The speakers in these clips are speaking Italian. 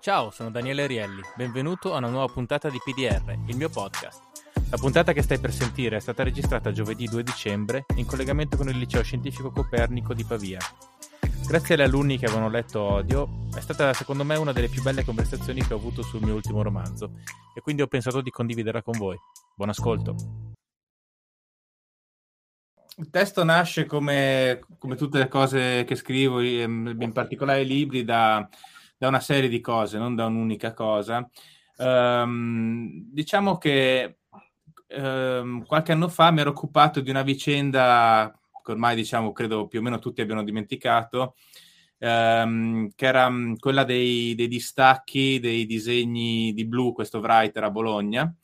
Ciao, sono Daniele Rielli, benvenuto a una nuova puntata di PDR, il mio podcast. La puntata che stai per sentire è stata registrata giovedì 2 dicembre in collegamento con il Liceo Scientifico Copernico di Pavia. Grazie agli alunni che avevano letto Odio, è stata secondo me una delle più belle conversazioni che ho avuto sul mio ultimo romanzo e quindi ho pensato di condividerla con voi. Buon ascolto. Il testo nasce come, come tutte le cose che scrivo, in particolare i libri, da da una serie di cose, non da un'unica cosa. Um, diciamo che um, qualche anno fa mi ero occupato di una vicenda che ormai diciamo credo più o meno tutti abbiano dimenticato, um, che era quella dei, dei, distacchi, dei disegni di blu, questo writer a Bologna.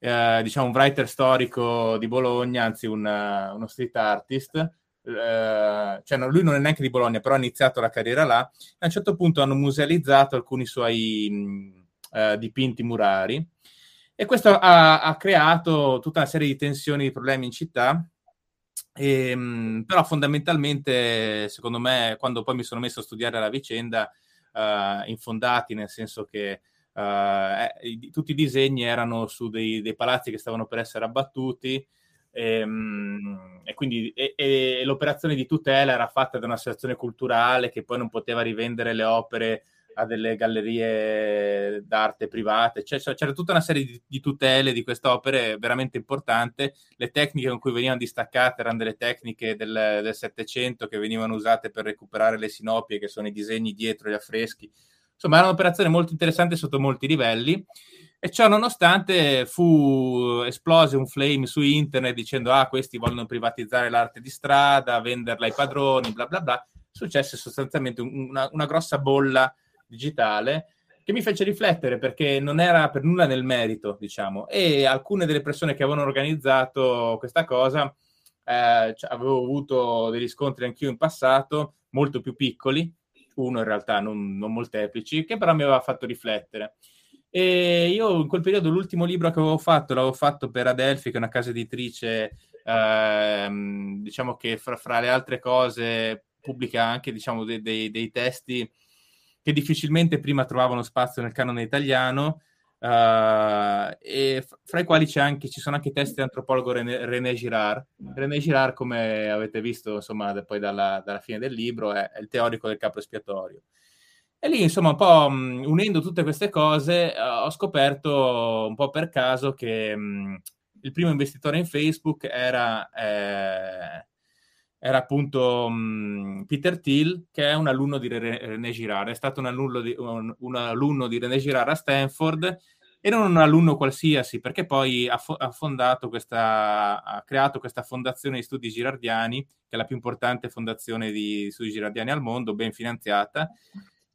Uh, diciamo un writer storico di Bologna, anzi un, uno street artist, eh, cioè no, lui non è neanche di Bologna, però ha iniziato la carriera là. A un certo punto hanno musealizzato alcuni suoi mh, uh, dipinti murari e questo ha, ha, creato tutta una serie di tensioni, di problemi in città. E, mh, però fondamentalmente, secondo me, quando poi mi sono messo a studiare la vicenda, uh, infondati, nel senso che eh, tutti i disegni erano su dei, dei palazzi che stavano per essere abbattuti, e, ehm, e quindi e, e l'operazione di tutela era fatta da un'associazione culturale che poi non poteva rivendere le opere a delle gallerie d'arte private, cioè, c'era tutta una serie di, di tutele di queste opere veramente importante. Le tecniche con cui venivano distaccate erano delle tecniche del Settecento che venivano usate per recuperare le sinopie, che sono i disegni dietro gli affreschi. Insomma, era un'operazione molto interessante sotto molti livelli. E ciò nonostante fu esploso un flame su internet dicendo ah questi vogliono privatizzare l'arte di strada, venderla ai padroni, bla bla bla. Successe sostanzialmente una, una grossa bolla digitale che mi fece riflettere perché non era per nulla nel merito, diciamo, e alcune delle persone che avevano organizzato questa cosa eh, cioè, avevo avuto dei riscontri anch'io in passato, molto più piccoli, uno in realtà non, non molteplici, che però mi aveva fatto riflettere. E io in quel periodo l'ultimo libro che avevo fatto l'avevo fatto per Adelphi, che è una casa editrice, ehm, diciamo che fra, fra, le altre cose pubblica anche diciamo, dei, dei, dei, testi che difficilmente prima trovavano spazio nel canone italiano. Uh, e fra i quali anche, ci sono anche testi dell'antropologo René, René Girard. René Girard, come avete visto insomma, poi dalla, dalla fine del libro, è, è il teorico del capo espiatorio. E lì, insomma, un po' mh, unendo tutte queste cose, uh, ho scoperto un po' per caso che mh, il primo investitore in Facebook era, eh, era appunto mh, Peter Thiel, che è un alunno di René Girard. È stato un alunno di, un, un alunno di René Girard a Stanford e non un alunno qualsiasi, perché poi ha, fo- ha, fondato questa, ha creato questa fondazione di studi girardiani, che è la più importante fondazione di studi girardiani al mondo, ben finanziata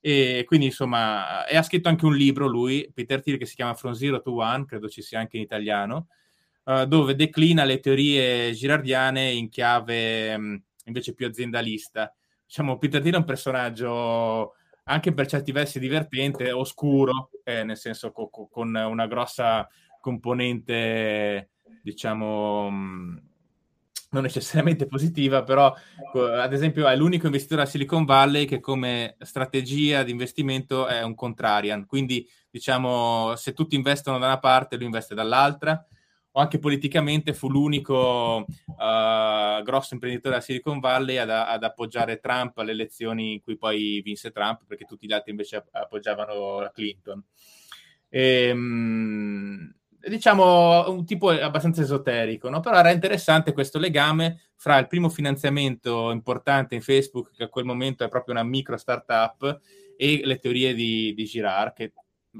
e quindi, insomma, e ha scritto anche un libro lui, Peter Thiel, che si chiama From Zero to One, credo ci sia anche in italiano, uh, dove declina le teorie girardiane in chiave um, invece più aziendalista. Diciamo, Peter Thiel è un personaggio anche per certi versi divertente, oscuro, eh, nel senso co- co- con una grossa componente, diciamo... Um, non necessariamente positiva, però ad esempio è l'unico investitore a Silicon Valley che come strategia di investimento è un contrarian, quindi diciamo se tutti investono da una parte lui investe dall'altra, o anche politicamente fu l'unico uh, grosso imprenditore a Silicon Valley ad, ad, appoggiare Trump alle elezioni in cui poi vinse Trump, perché tutti gli altri invece appoggiavano Clinton. E, ehm, diciamo un tipo abbastanza esoterico, no? però era interessante questo legame fra il primo finanziamento importante in Facebook, che a quel momento è proprio una micro startup, e le teorie di, di Girard, che,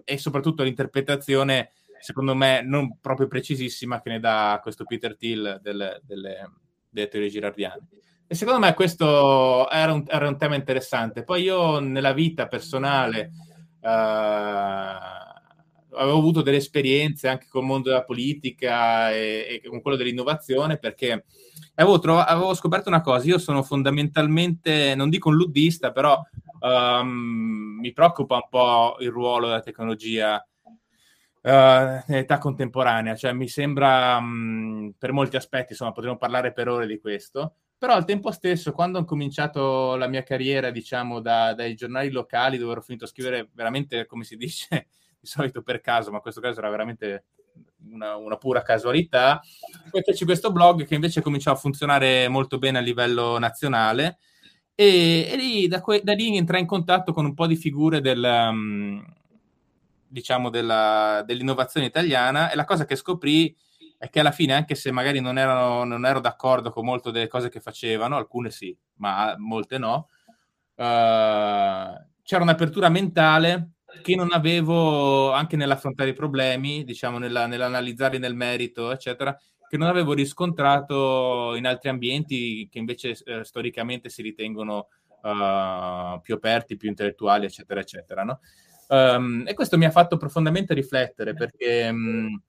e soprattutto l'interpretazione, secondo me, non proprio precisissima che ne dà questo Peter Thiel delle, delle, delle teorie girardiane. E secondo me questo era un, era un tema interessante. Poi io nella vita personale... Uh, avevo avuto delle esperienze anche con il mondo della politica e, e con quello dell'innovazione perché avevo, trov- avevo, scoperto una cosa, io sono fondamentalmente, non dico un luddista, però um, mi preoccupa un po' il ruolo della tecnologia uh, nell'età contemporanea, cioè mi sembra um, per molti aspetti, insomma potremmo parlare per ore di questo, però al tempo stesso quando ho cominciato la mia carriera diciamo da, dai giornali locali dove ero finito a scrivere veramente come si dice di solito per caso, ma questo caso era veramente una, una, pura casualità. Poi feci questo blog che invece cominciò a funzionare molto bene a livello nazionale e, e lì, da, que- da, lì entrai in contatto con un po' di figure del, um, diciamo della, dell'innovazione italiana e la cosa che scoprì è che alla fine, anche se magari non, erano, non ero d'accordo con molte delle cose che facevano, alcune sì, ma molte no, uh, c'era un'apertura mentale che non avevo anche nell'affrontare i problemi, diciamo nella, nell'analizzarli nel merito, eccetera, che non avevo riscontrato in altri ambienti che invece eh, storicamente si ritengono uh, più aperti, più intellettuali, eccetera, eccetera. No? Um, e questo mi ha fatto profondamente riflettere perché um,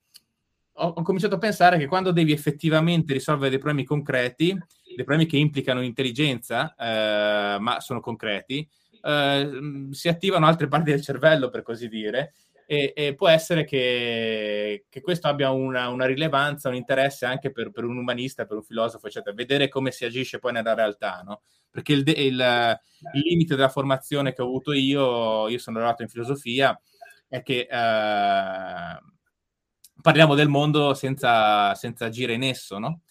ho, ho, cominciato a pensare che quando devi effettivamente risolvere dei problemi concreti, dei problemi che implicano intelligenza, uh, ma sono concreti, eh, si attivano altre parti del cervello, per così dire, e, e può essere che, che questo abbia una, una, rilevanza, un interesse anche per, per, un umanista, per un filosofo, eccetera, vedere come si agisce poi nella realtà, no? Perché il, il, il limite della formazione che ho avuto io, io sono arrivato in filosofia, è che eh, parliamo del mondo senza, senza agire in esso, no?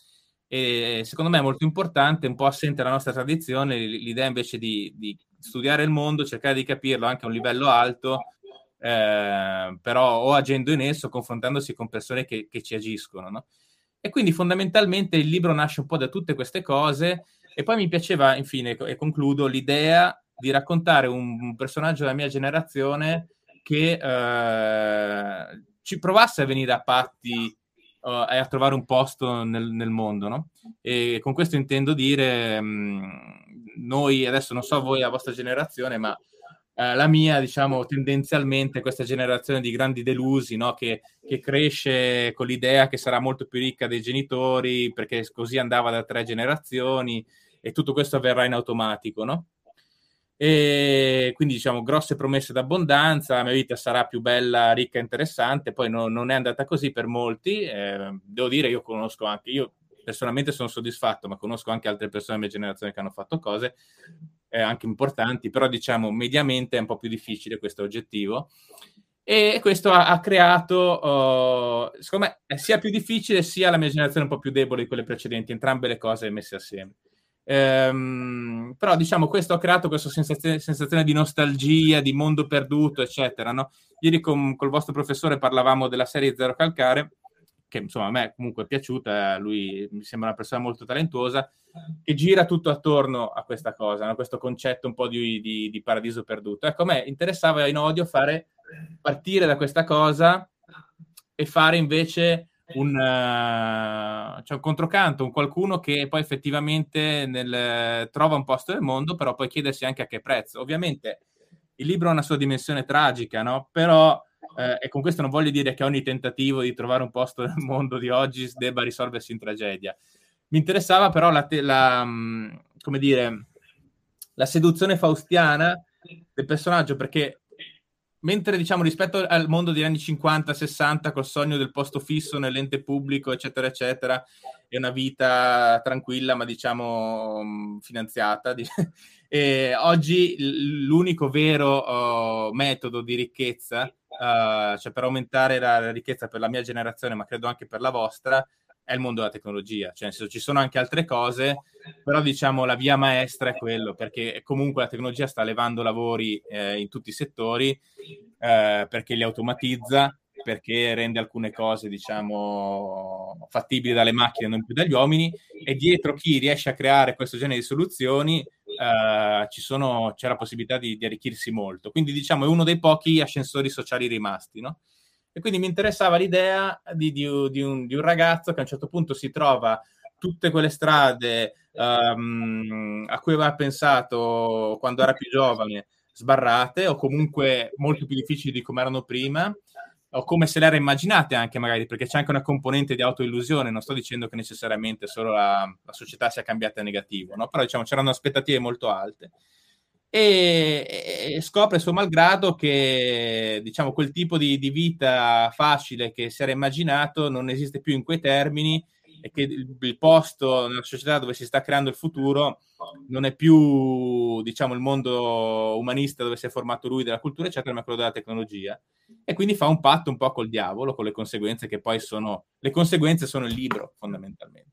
E secondo me è molto importante, un po' assente la nostra tradizione, l'idea invece di, di studiare il mondo, cercare di capirlo anche a un livello alto, eh, però o agendo in esso, confrontandosi con persone che, che ci agiscono. No? E quindi fondamentalmente il libro nasce un po' da tutte queste cose e poi mi piaceva, infine, e concludo, l'idea di raccontare un, un personaggio della mia generazione che eh, ci provasse a venire a patti uh, e a trovare un posto nel, nel, mondo. No? E con questo intendo dire, mh, mm, noi adesso non so voi, la vostra generazione, ma eh, la mia, diciamo, tendenzialmente questa generazione di grandi delusi, no? che, che, cresce con l'idea che sarà molto più ricca dei genitori, perché così andava da tre generazioni e tutto questo avverrà in automatico, no? E quindi diciamo grosse promesse d'abbondanza, la mia vita sarà più bella, ricca interessante, poi no, non è andata così per molti, eh, devo dire io conosco anche, io personalmente sono soddisfatto, ma conosco anche altre persone della mia generazione che hanno fatto cose eh, anche importanti, però diciamo mediamente è un po' più difficile questo oggettivo. E questo ha, ha creato, uh, secondo me, sia più difficile sia la mia generazione un po' più debole di quelle precedenti, entrambe le cose messe assieme. Ehm, però diciamo questo ha creato questa sensazione, sensazione, di nostalgia, di mondo perduto, eccetera. No? Ieri con, col vostro professore parlavamo della serie Zero Calcare che insomma a me comunque è piaciuta, lui mi sembra una persona molto talentuosa, che gira tutto attorno a questa cosa, a questo concetto un po' di, di, di, paradiso perduto. Ecco, a me interessava in odio fare partire da questa cosa e fare invece un, uh, cioè un controcanto, un qualcuno che poi effettivamente nel, trova un posto nel mondo, però poi chiedersi anche a che prezzo. Ovviamente il libro ha una sua dimensione tragica, no? Però eh, e con questo non voglio dire che ogni tentativo di trovare un posto nel mondo di oggi debba risolversi in tragedia. Mi interessava però la, te- la mm, come dire, la seduzione faustiana del personaggio perché mentre diciamo rispetto al mondo degli anni 50-60 col sogno del posto fisso nell'ente pubblico eccetera eccetera è una vita tranquilla ma diciamo mm, finanziata e oggi l'unico vero uh, metodo di ricchezza uh, cioè per aumentare la, ricchezza per la mia generazione, ma credo anche per la vostra, è il mondo della tecnologia. Cioè, senso, ci sono anche altre cose, però diciamo la via maestra è quello, perché comunque la tecnologia sta levando lavori eh, in tutti i settori, eh, perché li automatizza, perché rende alcune cose, diciamo, fattibili dalle macchine, non più dagli uomini, e dietro chi riesce a creare questo genere di soluzioni eh, ci sono, c'è la possibilità di, di, arricchirsi molto. Quindi, diciamo, è uno dei pochi ascensori sociali rimasti, no? E quindi mi interessava l'idea di, di, un, di un ragazzo che a un certo punto si trova tutte quelle strade um, a cui aveva pensato quando era più giovane sbarrate o comunque molto più difficili di come erano prima o come se le era immaginate anche magari perché c'è anche una componente di autoillusione non sto dicendo che necessariamente solo la, la società sia cambiata a negativo no? però diciamo c'erano aspettative molto alte e, e, scopre suo malgrado che diciamo quel tipo di, di vita facile che si era immaginato non esiste più in quei termini e che il, il, posto nella società dove si sta creando il futuro non è più, diciamo, il mondo umanista dove si è formato lui della cultura, eccetera, ma quello della tecnologia. E quindi fa un patto un po' col diavolo, con le conseguenze che poi sono... Le conseguenze sono il libro, fondamentalmente.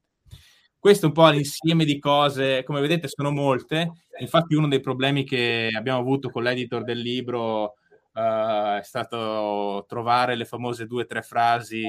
Questo è un po' l'insieme di cose, come vedete sono molte, infatti uno dei problemi che abbiamo avuto con l'editor del libro uh, è stato trovare le famose due o tre frasi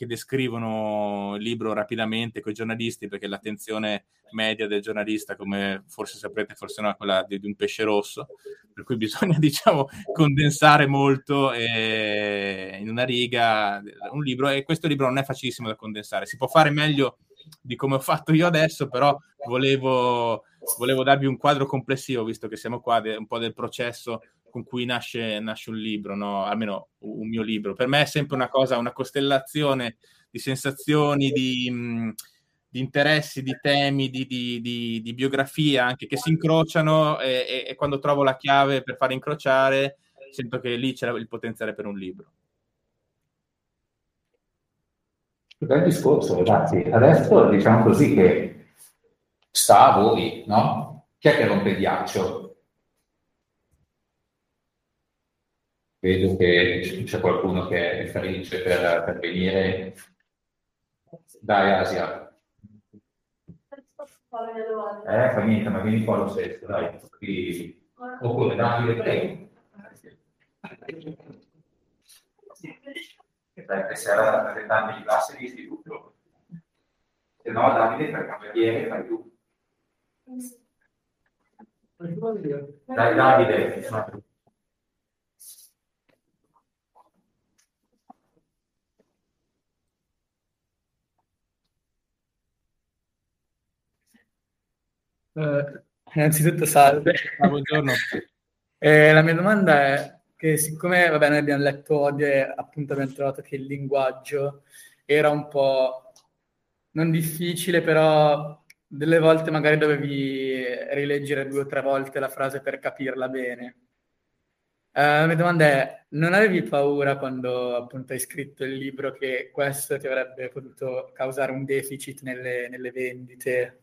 che descrivono il libro rapidamente con i giornalisti, perché l'attenzione media del giornalista, come forse saprete, forse non è quella di, di un pesce rosso, per cui bisogna, diciamo, condensare molto eh, in una riga un libro, e questo libro non è facilissimo da condensare. Si può fare meglio di come ho fatto io adesso, però volevo, volevo darvi un quadro complessivo, visto che siamo qua, de, un po' del processo con cui nasce, nasce un libro, no? almeno un mio libro. Per me è sempre una cosa, una costellazione di sensazioni, di, di interessi, di temi, di, di, di, biografia anche che si incrociano e, e, quando trovo la chiave per fare incrociare sento che lì c'è il potenziale per un libro. Bel discorso, ragazzi. Adesso diciamo così che sta a voi, no? Chi è che rompe il ghiaccio? Vedo che c'è qualcuno che è felice per, per venire. Dai, Asia. Eh, fa niente, ma vieni qua lo stesso, dai. Qui... Oppure Davide, prego. Perché sarà la rappresentante di classe di istituto. Se no, Davide per cameriere fai tu. Dai, Davide. Eh, innanzitutto salve. Ah, buongiorno. eh, la mia domanda è che siccome vabbè, noi abbiamo letto Odie, appunto abbiamo trovato che il linguaggio era un po' non difficile, però delle volte magari dovevi rileggere due o tre volte la frase per capirla bene. Uh, la mia domanda è, non avevi paura quando appunto hai scritto il libro che questo ti avrebbe potuto causare un deficit nelle, nelle vendite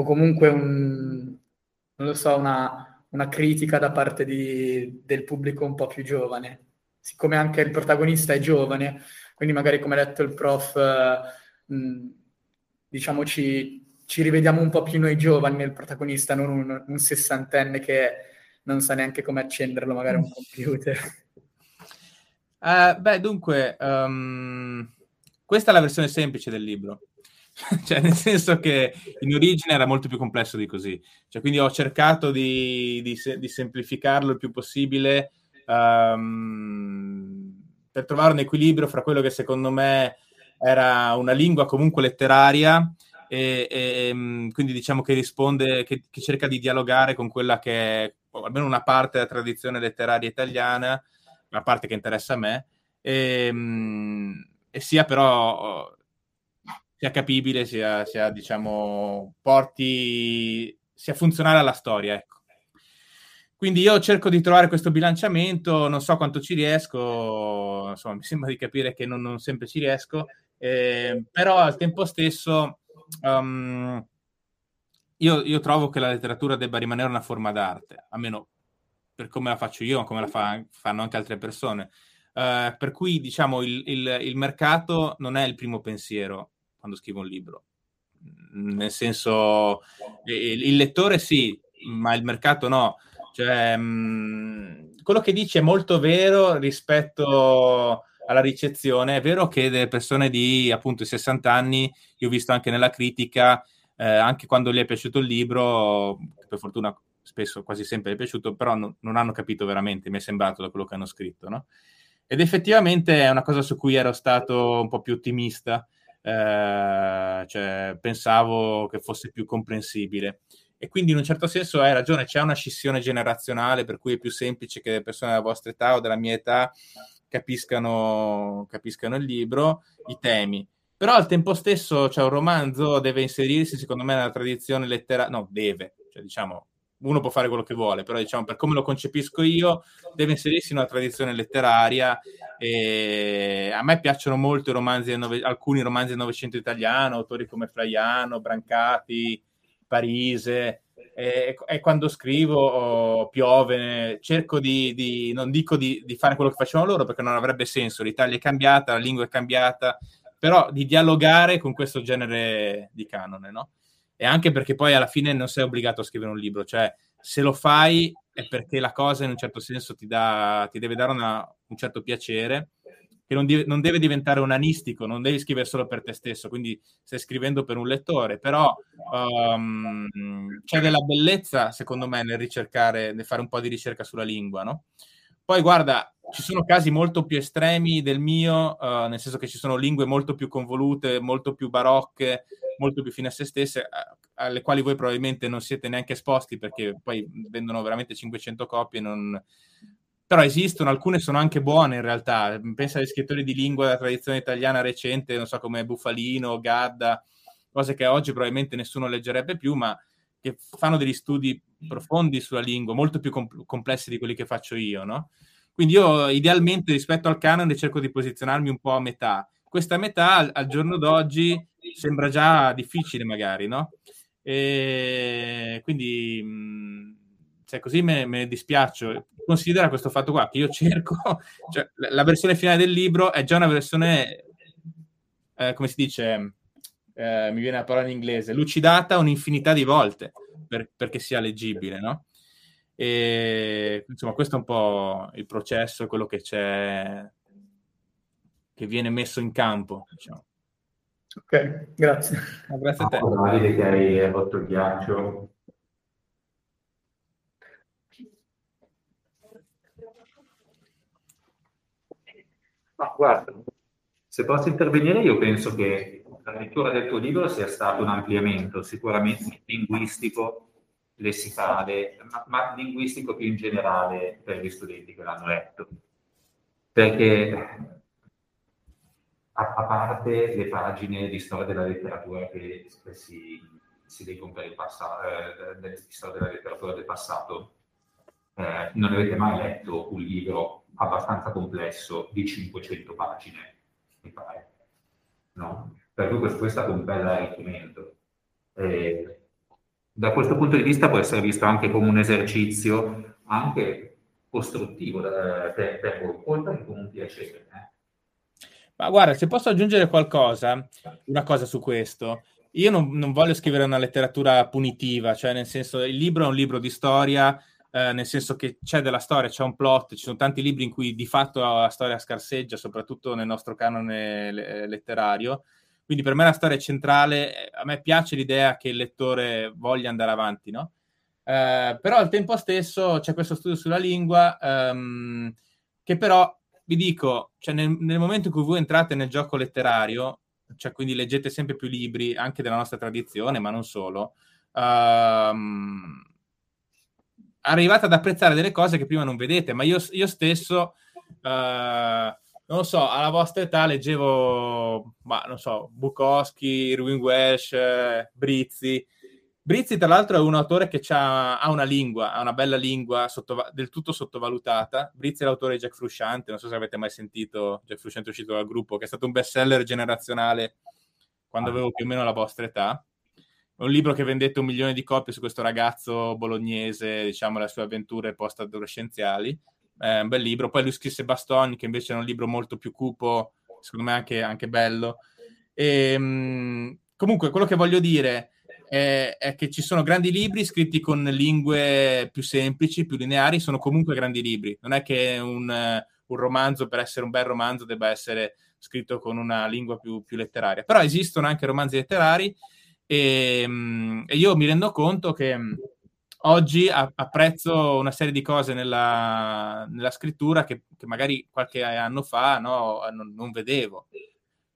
o comunque un, so, una, una critica da parte di, del pubblico un po' più giovane. Siccome anche il protagonista è giovane, quindi magari come ha detto il prof, eh, diciamo ci, ci, rivediamo un po' più noi giovani nel protagonista, non un, un sessantenne che non sa neanche come accenderlo, magari un computer. Uh, beh, dunque, um, questa è la versione semplice del libro. cioè, nel senso che in origine era molto più complesso di così. Cioè, quindi ho cercato di, di, di semplificarlo il più possibile um, per trovare un equilibrio fra quello che secondo me era una lingua comunque letteraria e, e ehm, quindi diciamo che risponde, che, che, cerca di dialogare con quella che è almeno una parte della tradizione letteraria italiana, la parte che interessa a me, e, ehm, e sia però sia capibile, sia, sia diciamo, porti, sia funzionale alla storia, ecco. Quindi io cerco di trovare questo bilanciamento, non so quanto ci riesco, insomma, mi sembra di capire che non, non sempre ci riesco, eh, però al tempo stesso um, io, io, trovo che la letteratura debba rimanere una forma d'arte, almeno per come la faccio io, come la fa, fanno anche altre persone. Uh, per cui diciamo il, il, il mercato non è il primo pensiero, quando scrivo un libro. Nel senso, il lettore sì, ma il mercato no. Cioè, mh, quello che dici è molto vero rispetto alla ricezione. È vero che delle persone di appunto 60 anni, io ho visto anche nella critica, eh, anche quando gli è piaciuto il libro, per fortuna spesso, quasi sempre è piaciuto, però no, non hanno capito veramente, mi è sembrato da quello che hanno scritto, no? Ed effettivamente è una cosa su cui ero stato un po' più ottimista, eh, cioè pensavo che fosse più comprensibile. E quindi in un certo senso hai ragione, c'è una scissione generazionale per cui è più semplice che le persone della vostra età o della mia età capiscano, capiscano il libro, i temi. Però al tempo stesso, cioè, un romanzo deve inserirsi, secondo me, nella tradizione letteraria, no, deve, cioè, diciamo, uno può fare quello che vuole, però diciamo per come lo concepisco io, deve inserirsi in una tradizione letteraria. E a me piacciono molto romanzi, nove, alcuni romanzi del Novecento italiano, autori come Flaiano, Brancati, Parise. E, e quando scrivo piove, cerco di, di non dico di, di, fare quello che facevano loro perché non avrebbe senso, l'Italia è cambiata, la lingua è cambiata, però di dialogare con questo genere di canone, no? E anche perché poi alla fine non sei obbligato a scrivere un libro, cioè se lo fai è perché la cosa in un certo senso ti, dà, ti deve dare una, un certo piacere, che non, di, non, deve diventare unanistico, non devi scrivere solo per te stesso, quindi stai scrivendo per un lettore, però um, c'è della bellezza secondo me nel ricercare, nel fare un po' di ricerca sulla lingua, no? Poi guarda, ci sono casi molto più estremi del mio, uh, nel senso che ci sono lingue molto più convolute, molto più barocche, molto più fine a se stesse, alle quali voi probabilmente non siete neanche esposti perché poi vendono veramente 500 copie. Non... Però esistono, alcune sono anche buone in realtà. Pensa agli scrittori di lingua della tradizione italiana recente, non so come Buffalino, Gadda, cose che oggi probabilmente nessuno leggerebbe più, ma che fanno degli studi profondi sulla lingua, molto più com- complessi di quelli che faccio io, no? Quindi io idealmente rispetto al canone cerco di posizionarmi un po' a metà. Questa metà al, al giorno d'oggi sembra già difficile magari, no? E quindi mh, cioè, così me, me ne dispiaccio. Considera questo fatto qua che io cerco, cioè, la versione finale del libro è già una versione, eh, come si dice, eh, mi viene la parola in inglese, lucidata un'infinità di volte per, perché sia leggibile, no? E insomma, questo è un po' il processo, quello che c'è, che viene messo in campo, diciamo. Ok, grazie. No, grazie a te. Davide che hai rotto il ghiaccio. Ma guarda, se posso intervenire, io penso che la lettura del tuo libro sia stato un ampliamento sicuramente linguistico lessicale, ma, ma, linguistico più in generale per gli studenti che l'hanno letto. Perché a, parte le pagine di storia della letteratura che, si, si leggono per il passato, eh, di storia della letteratura del passato, eh, non avete mai letto un libro abbastanza complesso di 500 pagine, mi pare. No? Per cui questo, questo è stato un bel arricchimento. Eh, da questo punto di vista può essere visto anche come un esercizio anche costruttivo da, per, per voi, oltre che come un piacere. Eh? Ma guarda, se posso aggiungere qualcosa, una cosa su questo. Io non, non, voglio scrivere una letteratura punitiva, cioè nel senso il libro è un libro di storia, eh, nel senso che c'è della storia, c'è un plot, ci sono tanti libri in cui di fatto la storia scarseggia, soprattutto nel nostro canone letterario. Quindi per me la storia è centrale, a me piace l'idea che il lettore voglia andare avanti, no? Eh, però al tempo stesso c'è questo studio sulla lingua ehm, che però vi dico, cioè nel, nel, momento in cui voi entrate nel gioco letterario, cioè quindi leggete sempre più libri anche della nostra tradizione, ma non solo, um, arrivate ad apprezzare delle cose che prima non vedete, ma io, io stesso, uh, non lo so, alla vostra età leggevo, ma non so, Bukowski, Irwin Welsh, Brizzi, Brizzi, tra l'altro, è un autore che ha una lingua, ha una bella lingua sottova- del tutto sottovalutata. Brizzi è l'autore di Jack Frusciante, non so se avete mai sentito Jack Frusciante è uscito dal gruppo, che è stato un bestseller generazionale quando ah. avevo più o meno la vostra età. È un libro che vendette un milione di copie su questo ragazzo bolognese, diciamo, le sue avventure post-adolescenziali. È un bel libro. Poi lui scrisse Bastoni, che invece è un libro molto più cupo, secondo me anche, anche bello. E, ehm, comunque, quello che voglio dire è, è, che ci sono grandi libri scritti con lingue più semplici, più lineari, sono comunque grandi libri. Non è che un, un romanzo, per essere un bel romanzo, debba essere scritto con una lingua più, più letteraria. Però esistono anche romanzi letterari e, e io mi rendo conto che oggi apprezzo una serie di cose nella, nella scrittura che, che, magari qualche anno fa no, non, non vedevo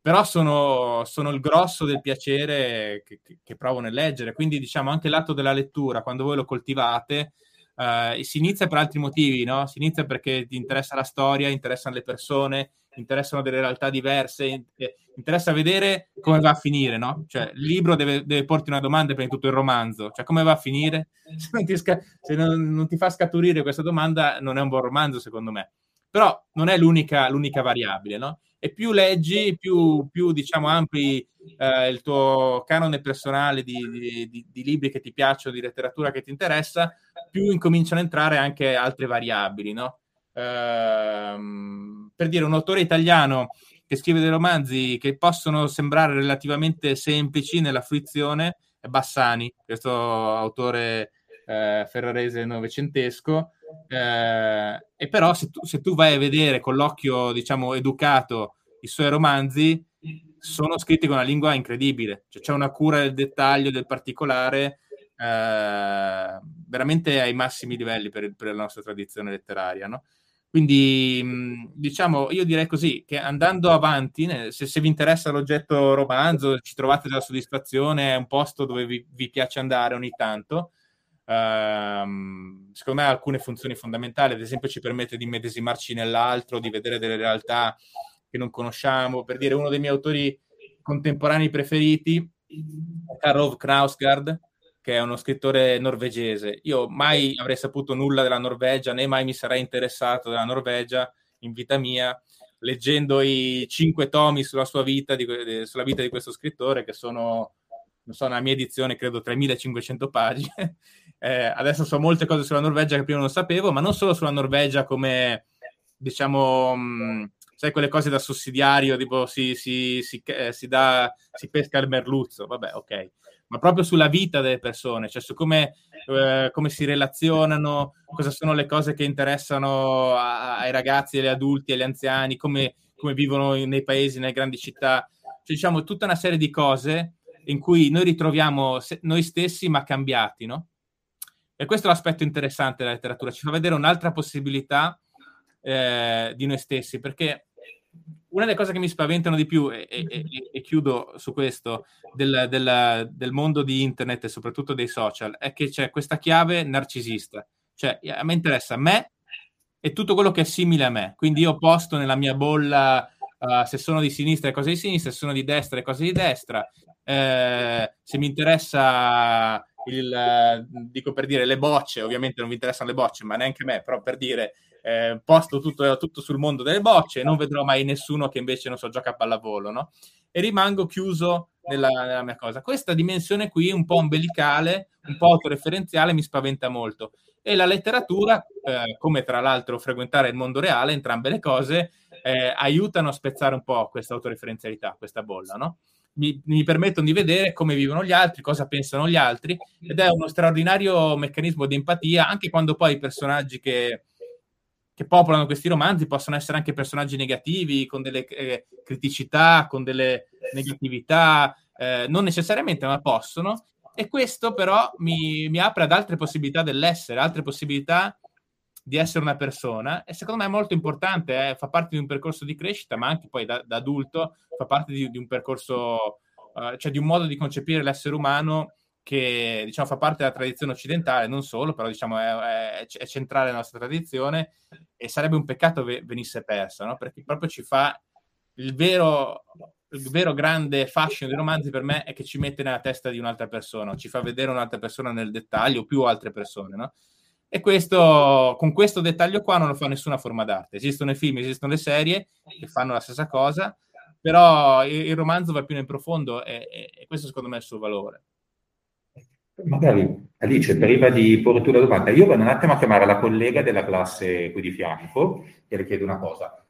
però sono, sono, il grosso del piacere che, che, che, provo nel leggere. Quindi, diciamo, anche l'atto della lettura, quando voi lo coltivate, eh, si inizia per altri motivi, no? Si inizia perché ti interessa la storia, interessano le persone, interessano delle realtà diverse, eh, interessa vedere come va a finire, no? Cioè, il libro deve, deve porti una domanda per tutto il romanzo, cioè come va a finire? Se, non ti, sca- se non, non ti fa scaturire questa domanda, non è un buon romanzo, secondo me. Però non è l'unica, l'unica variabile, no? E più leggi, più, più diciamo, ampli eh, il tuo canone personale di, di, di, libri che ti piacciono, di letteratura che ti interessa, più incominciano a entrare anche altre variabili, no? Ehm, per dire, un autore italiano che scrive dei romanzi che possono sembrare relativamente semplici nella fruizione è Bassani, questo autore eh, ferrarese novecentesco, eh, e però se tu, se tu, vai a vedere con l'occhio, diciamo, educato i suoi romanzi, sono scritti con una lingua incredibile, cioè c'è una cura del dettaglio, del particolare, eh, veramente ai massimi livelli per, per, la nostra tradizione letteraria, no? Quindi, diciamo, io direi così, che andando avanti, se, se, vi interessa l'oggetto romanzo, ci trovate della soddisfazione, è un posto dove vi, vi piace andare ogni tanto, Uh, secondo me ha alcune funzioni fondamentali, ad esempio ci permette di medesimarci nell'altro, di vedere delle realtà che non conosciamo. Per dire uno dei miei autori contemporanei preferiti è Karl Knausgard, che è uno scrittore norvegese. Io mai avrei saputo nulla della Norvegia, né mai mi sarei interessato della Norvegia in vita mia, leggendo i cinque tomi sulla sua vita, di, sulla vita di questo scrittore, che sono, non so, nella mia edizione credo 3500 pagine. Eh, adesso so molte cose sulla Norvegia che prima non sapevo, ma non solo sulla Norvegia come, diciamo, mh, mm, sai, quelle cose da sussidiario, tipo si, si, si, eh, si, dà, si pesca il merluzzo, vabbè, ok, ma proprio sulla vita delle persone, cioè su come, eh, come si relazionano, cosa sono le cose che interessano a, ai ragazzi, agli adulti, agli anziani, come, come vivono nei paesi, nelle grandi città, cioè, diciamo, tutta una serie di cose in cui noi ritroviamo noi stessi ma cambiati, no? E questo è l'aspetto interessante della letteratura, ci fa vedere un'altra possibilità eh, di noi stessi, perché una delle cose che mi spaventano di più, e, e, e chiudo su questo, del, del, del, mondo di internet e soprattutto dei social, è che c'è questa chiave narcisista. Cioè, a me interessa me e tutto quello che è simile a me. Quindi io posto nella mia bolla uh, se sono di sinistra le cose di sinistra, se sono di destra le cose di destra. Eh, se mi interessa il, dico per dire le bocce, ovviamente non vi interessano le bocce, ma neanche me, però per dire eh, posto tutto, tutto, sul mondo delle bocce, non vedrò mai nessuno che invece non so gioca a pallavolo, no? E rimango chiuso nella, nella mia cosa. Questa dimensione qui, un po' ombelicale, un po' autoreferenziale, mi spaventa molto. E la letteratura, eh, come tra l'altro frequentare il mondo reale, entrambe le cose, eh, aiutano a spezzare un po' questa autoreferenzialità, questa bolla, no? Mi, mi, permettono di vedere come vivono gli altri, cosa pensano gli altri, ed è uno straordinario meccanismo di empatia, anche quando poi i personaggi che, che popolano questi romanzi possono essere anche personaggi negativi, con delle eh, criticità, con delle negatività, eh, non necessariamente, ma possono. E questo però mi, mi apre ad altre possibilità dell'essere, altre possibilità di essere una persona e secondo me è molto importante, eh, fa parte di un percorso di crescita, ma anche poi da, da adulto fa parte di, di un percorso, uh, cioè di un modo di concepire l'essere umano che diciamo fa parte della tradizione occidentale, non solo, però diciamo è, è, è centrale nella nostra tradizione e sarebbe un peccato ve, venisse persa, no? perché proprio ci fa il vero, il vero grande fascino dei romanzi per me è che ci mette nella testa di un'altra persona, ci fa vedere un'altra persona nel dettaglio, più altre persone, no? E questo, con questo dettaglio qua non lo fa nessuna forma d'arte. Esistono i film, esistono le serie che fanno la stessa cosa, però il, il romanzo va più nel profondo e, e, e, questo secondo me è il suo valore. Magari Alice, prima di porre la domanda, io vado un attimo a chiamare la collega della classe qui di fianco e le chiedo una cosa.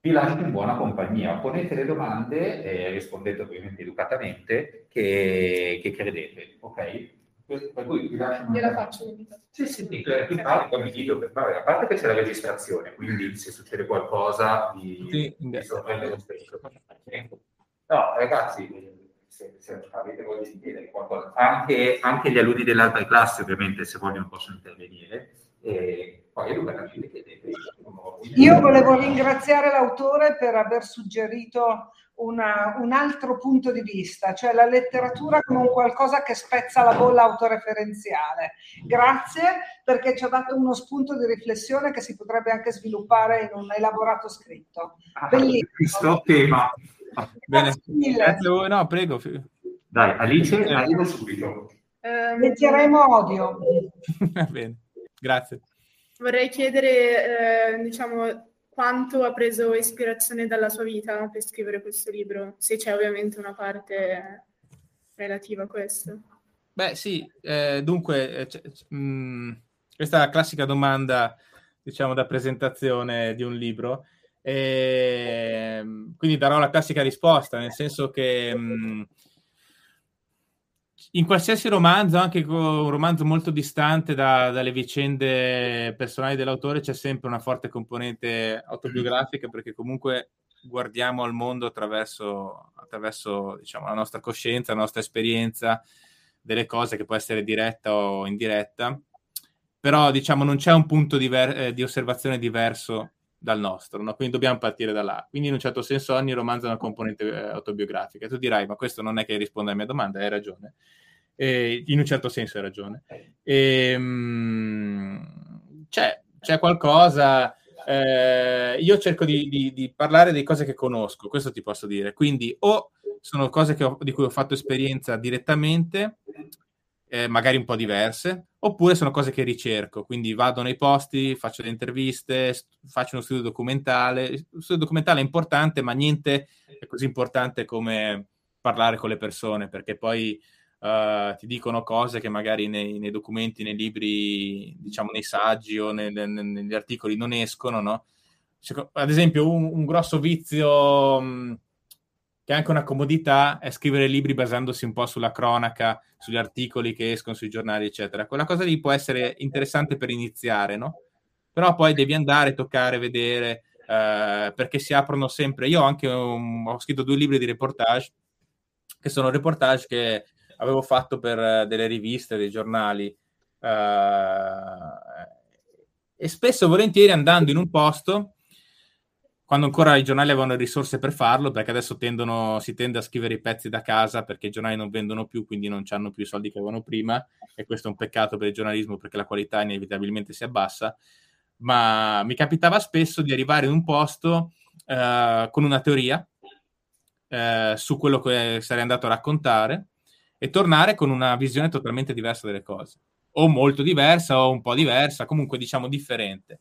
vi lascio in buona compagnia. Ponete le domande e rispondete ovviamente educatamente che, che credete, ok? Per cui vi lascio Gliela faccio Sì, sì, sì, qui parli come video, per fare, a parte che c'è la registrazione, quindi se succede qualcosa vi, Sì. vi sorprende lo stesso. No, ragazzi, se, se avete voglia di chiedere qualcosa, anche, anche gli alunni delle altre classi ovviamente se vogliono possono intervenire. E poi educatamente chiedete. Io volevo ringraziare l'autore per aver suggerito una, un altro punto di vista, cioè la letteratura come un qualcosa che spezza la bolla autoreferenziale. Grazie perché ci ha dato uno spunto di riflessione che si potrebbe anche sviluppare in un elaborato scritto. Ah, Bellissimo. Questo tema. Bene, Grazie mille. grazie a voi. No, prego. Dai, Alice, arrivo subito. Ehm, Leggeremo odio. Va bene, grazie. vorrei chiedere, eh, diciamo, quanto ha preso ispirazione dalla sua vita per scrivere questo libro, se c'è ovviamente una parte relativa a questo. Beh, sì, eh, dunque, eh, c- c- mh, questa è la classica domanda, diciamo, da presentazione di un libro. E, quindi darò la classica risposta, nel senso che mh, in qualsiasi romanzo, anche un romanzo molto distante da- dalle vicende personali dell'autore, c'è sempre una forte componente autobiografica, perché comunque guardiamo al mondo attraverso, attraverso diciamo, la nostra coscienza, la nostra esperienza, delle cose che può essere diretta o indiretta, però diciamo non c'è un punto diver- eh, di osservazione diverso dal nostro, no? quindi dobbiamo partire da là. Quindi in un certo senso ogni romanzo ha una componente eh, autobiografica. Tu dirai, ma questo non è che risponde alla mia domanda, hai ragione. E in un certo senso hai ragione. E, mh, c'è, c'è qualcosa... eh, io cerco di, di- di parlare di cose che conosco, questo ti posso dire. Quindi o sono cose ho- di cui ho fatto esperienza direttamente, eh, magari un po' diverse, oppure sono cose che ricerco, quindi vado nei posti, faccio le interviste, st- faccio uno studio documentale. Lo studio documentale è importante, ma niente è così importante come parlare con le persone, perché poi eh, ti dicono cose che magari nei, nei documenti, nei libri, diciamo nei saggi o nel- nel- negli articoli non escono, no? Ad esempio, un, un grosso vizio mh, che è anche una comodità è scrivere libri basandosi un po' sulla cronaca, sugli articoli che escono sui giornali, eccetera. Quella cosa lì può essere interessante per iniziare, no? Però poi devi andare, toccare, vedere, eh, perché si aprono sempre. Io anche un- ho scritto due libri di reportage, che sono reportage che avevo fatto per eh, delle riviste, dei giornali. eh, e spesso volentieri andando in un posto quando ancora i giornali avevano risorse per farlo, perché adesso tendono, si tende a scrivere i pezzi da casa perché i giornali non vendono più, quindi non hanno più i soldi che avevano prima, e questo è un peccato per il giornalismo perché la qualità inevitabilmente si abbassa. Ma mi capitava spesso di arrivare in un posto eh, con una teoria eh, su quello che sarei andato a raccontare e tornare con una visione totalmente diversa delle cose, o molto diversa, o un po' diversa, comunque diciamo differente.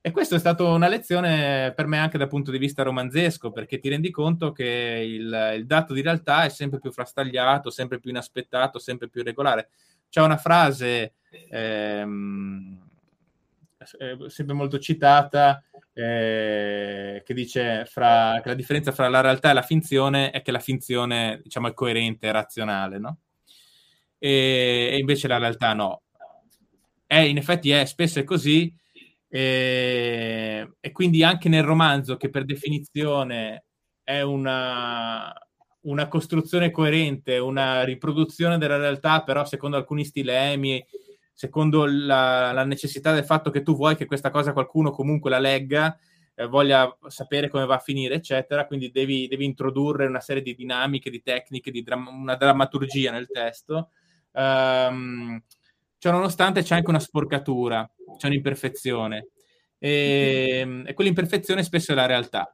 E questa è stata una lezione per me anche dal punto di vista romanzesco, perché ti rendi conto che il, il dato di realtà è sempre più frastagliato, sempre più inaspettato, sempre più irregolare. C'è una frase ehm, eh, sempre molto citata eh, che dice fra, che la differenza fra la realtà e la finzione è che la finzione diciamo, è coerente, è razionale, no? E, e invece la realtà no. È, in effetti è spesso è così, e, e quindi anche nel romanzo, che per definizione è una, una costruzione coerente, una riproduzione della realtà, però secondo alcuni stilemi, secondo la, la necessità del fatto che tu vuoi che questa cosa qualcuno comunque la legga, eh, voglia sapere come va a finire, eccetera. Quindi devi, devi introdurre una serie di dinamiche, di tecniche, di dram- una drammaturgia nel testo. Um, cioè, nonostante c'è anche una sporcatura, c'è un'imperfezione. E, e quell'imperfezione spesso è la realtà.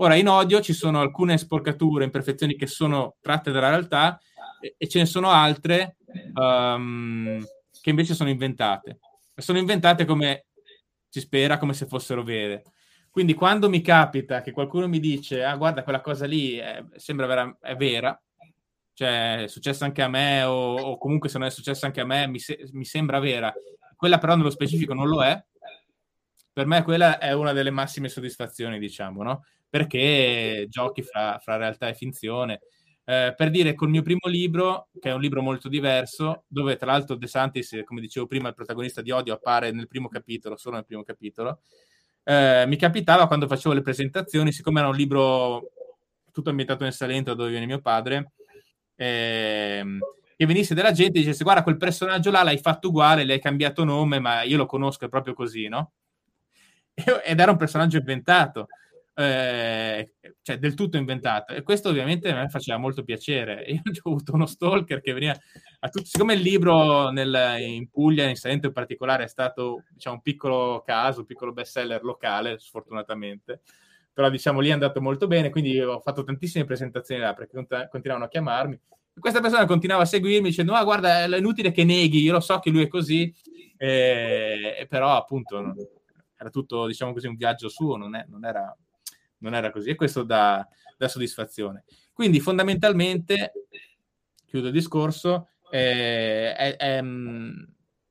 Ora, in odio ci sono alcune sporcature, imperfezioni che sono tratte dalla realtà e, e ce ne sono altre um, che invece sono inventate. Sono inventate come si spera, come se fossero vere. Quindi quando mi capita che qualcuno mi dice, ah guarda quella cosa lì è, sembra vera, è vera, cioè è successo anche a me o, o, comunque se non è successo anche a me mi, se, mi, sembra vera, quella però nello specifico non lo è, per me quella è una delle massime soddisfazioni, diciamo, no? Perché giochi fra, fra realtà e finzione. Eh, per dire, col mio primo libro, che è un libro molto diverso, dove tra l'altro De Santis, come dicevo prima, il protagonista di Odio appare nel primo capitolo, solo nel primo capitolo, eh, mi capitava quando facevo le presentazioni, siccome era un libro tutto ambientato nel Salento, dove viene mio padre, ehm, che venisse della gente e dicesse guarda quel personaggio là l'hai fatto uguale, l'hai cambiato nome, ma io lo conosco, è proprio così, no? Ed era un personaggio inventato, eh, cioè del tutto inventato. E questo ovviamente a me faceva molto piacere. Io ho avuto uno stalker che veniva a tutti, siccome il libro nel, in Puglia, in Salento in particolare, è stato diciamo, un piccolo caso, un piccolo bestseller locale, sfortunatamente, però diciamo lì è andato molto bene, quindi ho fatto tantissime presentazioni là perché continuavano a chiamarmi questa persona continuava a seguirmi dicendo: Ah, guarda, è inutile che neghi, io lo so che lui è così, eh, però appunto era tutto, diciamo così, un viaggio suo, non, è, non, era, non era, così, e questo dà, dà, soddisfazione. Quindi fondamentalmente, chiudo il discorso, eh, è, è,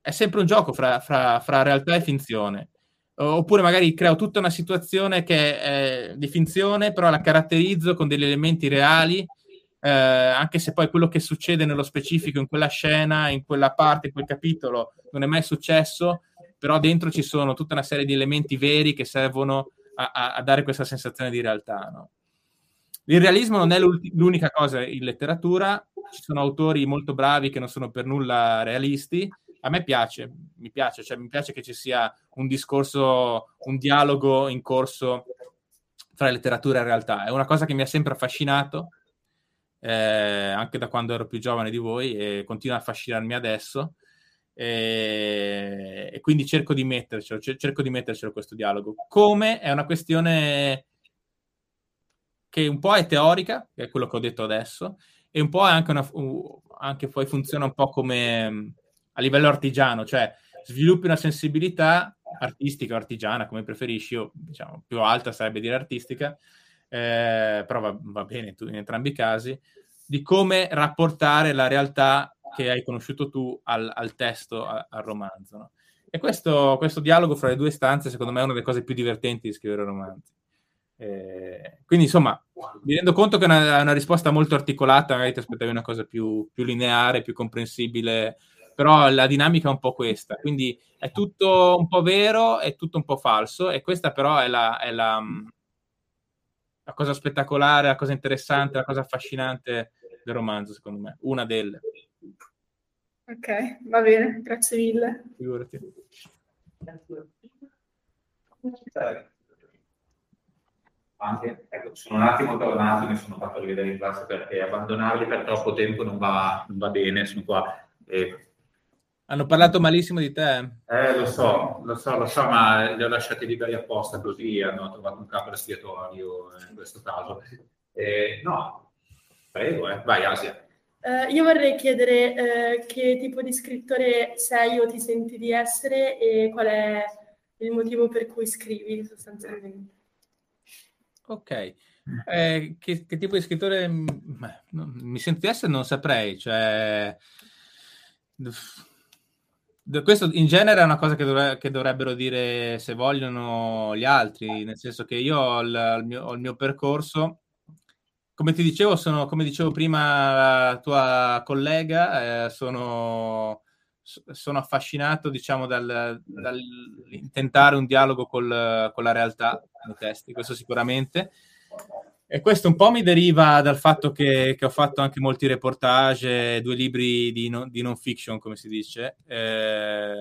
è, sempre un gioco fra, fra, fra, realtà e finzione. Oppure magari creo tutta una situazione che è di finzione, però la caratterizzo con degli elementi reali eh, anche se poi quello che succede nello specifico in quella scena, in quella parte, in quel capitolo, non è mai successo, però dentro ci sono tutta una serie di elementi veri che servono a, a, dare questa sensazione di realtà. No? Il realismo non è l'unica cosa in letteratura, ci sono autori molto bravi che non sono per nulla realisti. A me piace, mi piace, cioè mi piace che ci sia un discorso, un dialogo in corso fra letteratura e realtà. È una cosa che mi ha sempre affascinato eh, anche da quando ero più giovane di voi e continua a affascinarmi adesso. E, e quindi cerco di mettercelo, cerco di mettercelo questo dialogo. Come è una questione che un po' è teorica, che è quello che ho detto adesso, e un po' è anche, una, anche poi funziona un po' come a livello artigiano, cioè sviluppi una sensibilità artistica o artigiana, come preferisci, io diciamo più alta sarebbe dire artistica, eh, però va, va bene in entrambi i casi, di come rapportare la realtà che hai conosciuto tu al, al testo, a, al romanzo. No? E questo, questo, dialogo fra le due stanze, secondo me, è una delle cose più divertenti di scrivere romanzi. Eh, quindi, insomma, mi rendo conto che è una, una, risposta molto articolata, magari ti aspettavi una cosa più, più, lineare, più comprensibile, però la dinamica è un po' questa. Quindi è tutto un po' vero, è tutto un po' falso, e questa però è la, è la, la cosa spettacolare, la cosa interessante, la cosa affascinante del romanzo, secondo me. Una delle. Ok, va bene, grazie mille. Figurati. Anche, ecco, sono un attimo tornato, mi sono fatto rivedere in classe perché abbandonarli per troppo tempo non va, non va bene, sono qua. E hanno parlato malissimo di te. Eh, lo so, lo so, lo so, ma li ho lasciati liberi apposta così hanno trovato un capo espiatorio in questo caso. Eh, no, prego, eh. vai Asia. Uh, io vorrei chiedere uh, che tipo di scrittore sei o ti senti di essere e qual è il motivo per cui scrivi sostanzialmente. Ok, eh, che, che, tipo di scrittore mi sento di essere non saprei, cioè questo in genere è una cosa che, dovre- che, dovrebbero dire se vogliono gli altri, nel senso che io ho il, il, mio, ho il mio, percorso. Come ti dicevo, sono, come dicevo prima la tua collega, eh, sono, sono, affascinato, diciamo, dal, dal, tentare un dialogo col, con la realtà nei testi, questo sicuramente. E questo un po' mi deriva dal fatto che, che ho fatto anche molti reportage, due libri di, no, di non fiction, come si dice, eh,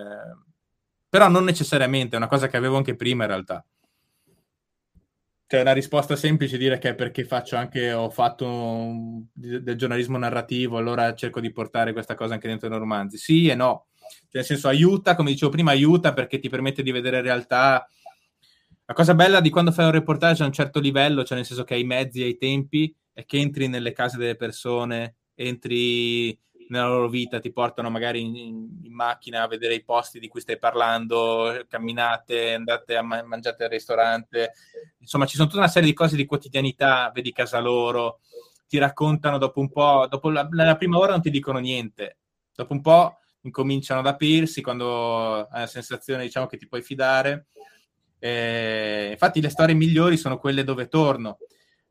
però non necessariamente, è una cosa che avevo anche prima in realtà. Cioè, una risposta semplice dire che è perché faccio anche, ho fatto un, del giornalismo narrativo, allora cerco di portare questa cosa anche dentro i romanzi. Sì e no. Cioè, nel senso, aiuta, come dicevo prima, aiuta perché ti permette di vedere realtà la cosa bella di quando fai un reportage a un certo livello, cioè nel senso che hai i mezzi e i tempi, è che entri nelle case delle persone, entri nella loro vita, ti portano magari in, in, macchina a vedere i posti di cui stai parlando, camminate, andate a ma- mangiate al ristorante, insomma ci sono tutta una serie di cose di quotidianità, vedi casa loro, ti raccontano dopo un po', dopo la, la prima ora non ti dicono niente, dopo un po' incominciano ad aprirsi quando hai la sensazione diciamo che ti puoi fidare. Eh, infatti le storie migliori sono quelle dove torno,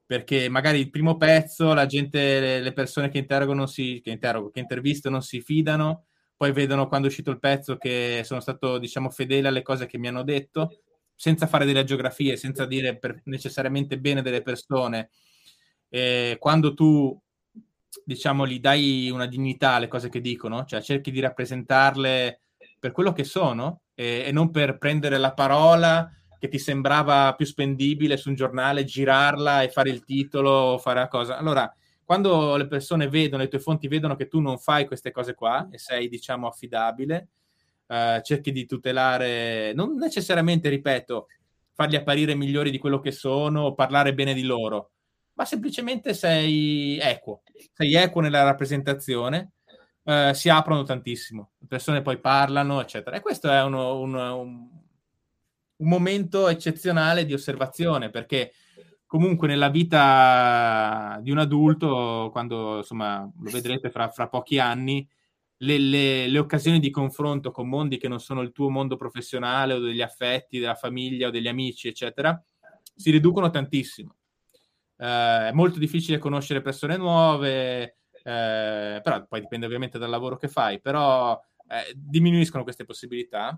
perché magari il primo pezzo la gente, le persone che interrogano, si, che, interrogo, che intervistano si fidano, poi vedono quando è uscito il pezzo che sono stato, diciamo, fedele alle cose che mi hanno detto, senza fare delle geografie, senza dire per, necessariamente bene delle persone. Eh, quando tu, diciamo, gli dai una dignità alle cose che dicono, cioè cerchi di rappresentarle per quello che sono e, e non per prendere la parola che ti sembrava più spendibile su un giornale, girarla e fare il titolo fare la cosa. Allora, quando le persone vedono, le tue fonti vedono che tu non fai queste cose qua e sei, diciamo, affidabile, eh, cerchi di tutelare, non necessariamente, ripeto, farli apparire migliori di quello che sono o parlare bene di loro, ma semplicemente sei equo, sei equo nella rappresentazione, eh, si aprono tantissimo, le persone poi parlano, eccetera. E questo è uno, uno, un, un momento eccezionale di osservazione, perché comunque nella vita di un adulto, quando insomma lo vedrete fra, fra pochi anni, le, le, le, occasioni di confronto con mondi che non sono il tuo mondo professionale o degli affetti, della famiglia o degli amici, eccetera, si riducono tantissimo. Eh, è molto difficile conoscere persone nuove, eh, però poi dipende ovviamente dal lavoro che fai, però eh, diminuiscono queste possibilità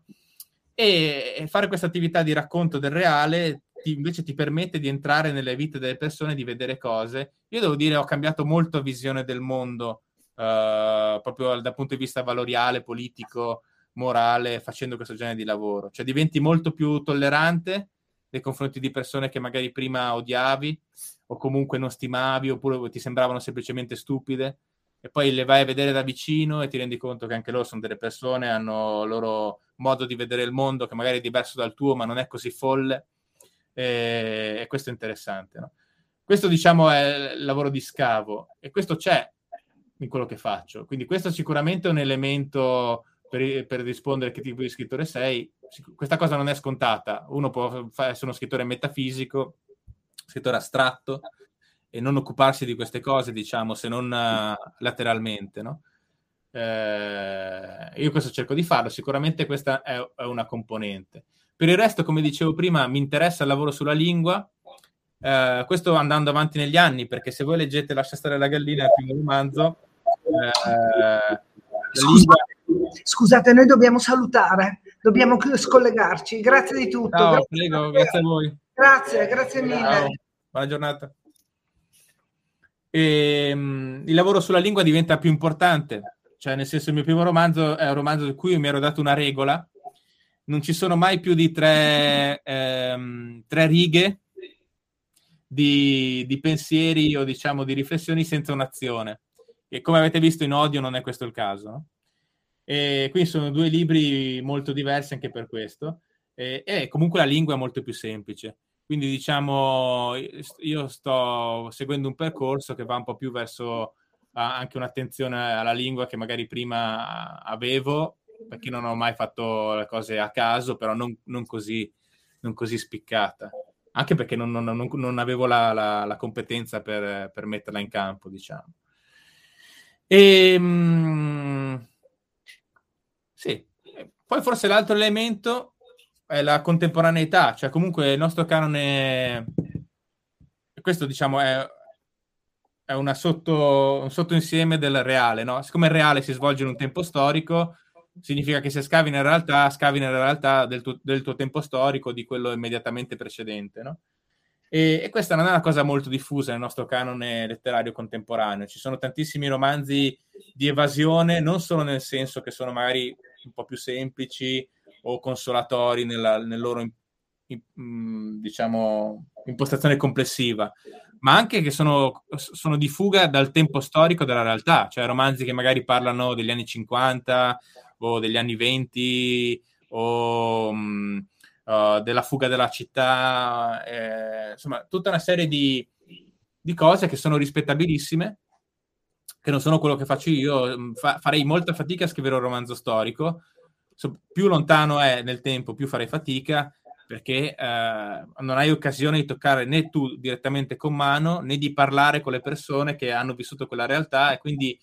e fare questa attività di racconto del reale ti, invece ti permette di entrare nelle vite delle persone, di vedere cose. Io devo dire, ho cambiato molto visione del mondo, uh, proprio dal punto di vista valoriale, politico, morale, facendo questo genere di lavoro. Cioè diventi molto più tollerante nei confronti di persone che magari prima odiavi o comunque non stimavi oppure ti sembravano semplicemente stupide e poi le vai a vedere da vicino e ti rendi conto che anche loro sono delle persone, hanno loro modo di vedere il mondo che magari è diverso dal tuo, ma non è così folle. E, e questo è interessante. No? Questo, diciamo, è il lavoro di scavo e questo c'è in quello che faccio. Quindi questo sicuramente è un elemento per, per rispondere che tipo di scrittore sei. Questa cosa non è scontata. Uno può essere uno scrittore metafisico, scrittore astratto, e non occuparsi di queste cose, diciamo, se non uh, lateralmente, no? Eh, io questo cerco di farlo, sicuramente questa è, è, una componente. Per il resto, come dicevo prima, mi interessa il lavoro sulla lingua, eh, questo andando avanti negli anni, perché se voi leggete Lascia stare la gallina, il primo romanzo, eh, scusate, lingua... scusate, noi dobbiamo salutare, dobbiamo scollegarci. Grazie di tutto. Ciao, grazie, prego, grazie a voi. Grazie, grazie mille. Ciao. Buona giornata e, um, il lavoro sulla lingua diventa più importante. Cioè, nel senso, il mio primo romanzo è un romanzo di cui mi ero dato una regola. Non ci sono mai più di tre, ehm, tre righe di, di, pensieri o diciamo di riflessioni senza un'azione. E come avete visto in Odio non è questo il caso. No? E quindi sono due libri molto diversi anche per questo. E, e comunque la lingua è molto più semplice. Quindi diciamo, io sto seguendo un percorso che va un po' più verso anche un'attenzione alla lingua che magari prima avevo, perché non ho mai fatto le cose a caso, però non, non, così, non così, spiccata. Anche perché non, non avevo la, la, la competenza per, per, metterla in campo, diciamo. E, ehm, sì. Poi forse l'altro elemento è la contemporaneità, cioè comunque il nostro canone, questo diciamo è, è una sotto, un sottoinsieme del reale, no? Siccome il reale si svolge in un tempo storico, significa che se scavi nella realtà, scavi nella realtà del tuo, del tuo tempo storico, di quello immediatamente precedente, no? E, e, questa non è una cosa molto diffusa nel nostro canone letterario contemporaneo. Ci sono tantissimi romanzi di evasione, non solo nel senso che sono magari un po' più semplici o consolatori nella, nel loro in, in, diciamo, impostazione complessiva, ma anche che sono, sono, di fuga dal tempo storico della realtà, cioè romanzi che magari parlano degli anni 50 o degli anni 20 o um, uh, della fuga della città, eh, insomma, tutta una serie di, di, cose che sono rispettabilissime, che non sono quello che faccio io. Fa, farei molta fatica a scrivere un romanzo storico, più lontano è nel tempo, più farei fatica perché eh, non hai occasione di toccare né tu direttamente con mano né di parlare con le persone che hanno vissuto quella realtà e quindi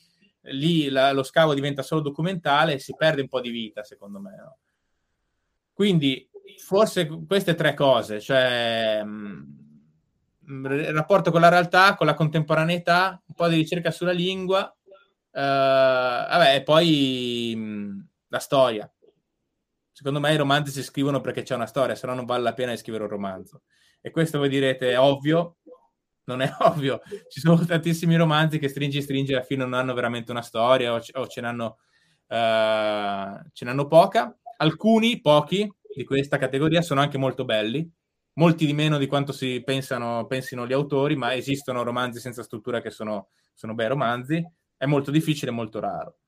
lì la, lo scavo diventa solo documentale e si perde un po' di vita, secondo me. No? Quindi forse queste tre cose, cioè mh, il rapporto con la realtà, con la contemporaneità, un po' di ricerca sulla lingua, eh, vabbè, e poi mh, la storia. Secondo me i romanzi si scrivono perché c'è una storia, se no non vale la pena di scrivere un romanzo. E questo voi direte è ovvio, non è ovvio. Ci sono tantissimi romanzi che stringi stringi alla fine non hanno veramente una storia o, o ce, n'hanno, uh, ce n'hanno poca. Alcuni, pochi, di questa categoria sono anche molto belli, molti di meno di quanto si pensano, pensino gli autori, ma esistono romanzi senza struttura che sono, sono bei romanzi. È molto difficile, molto raro.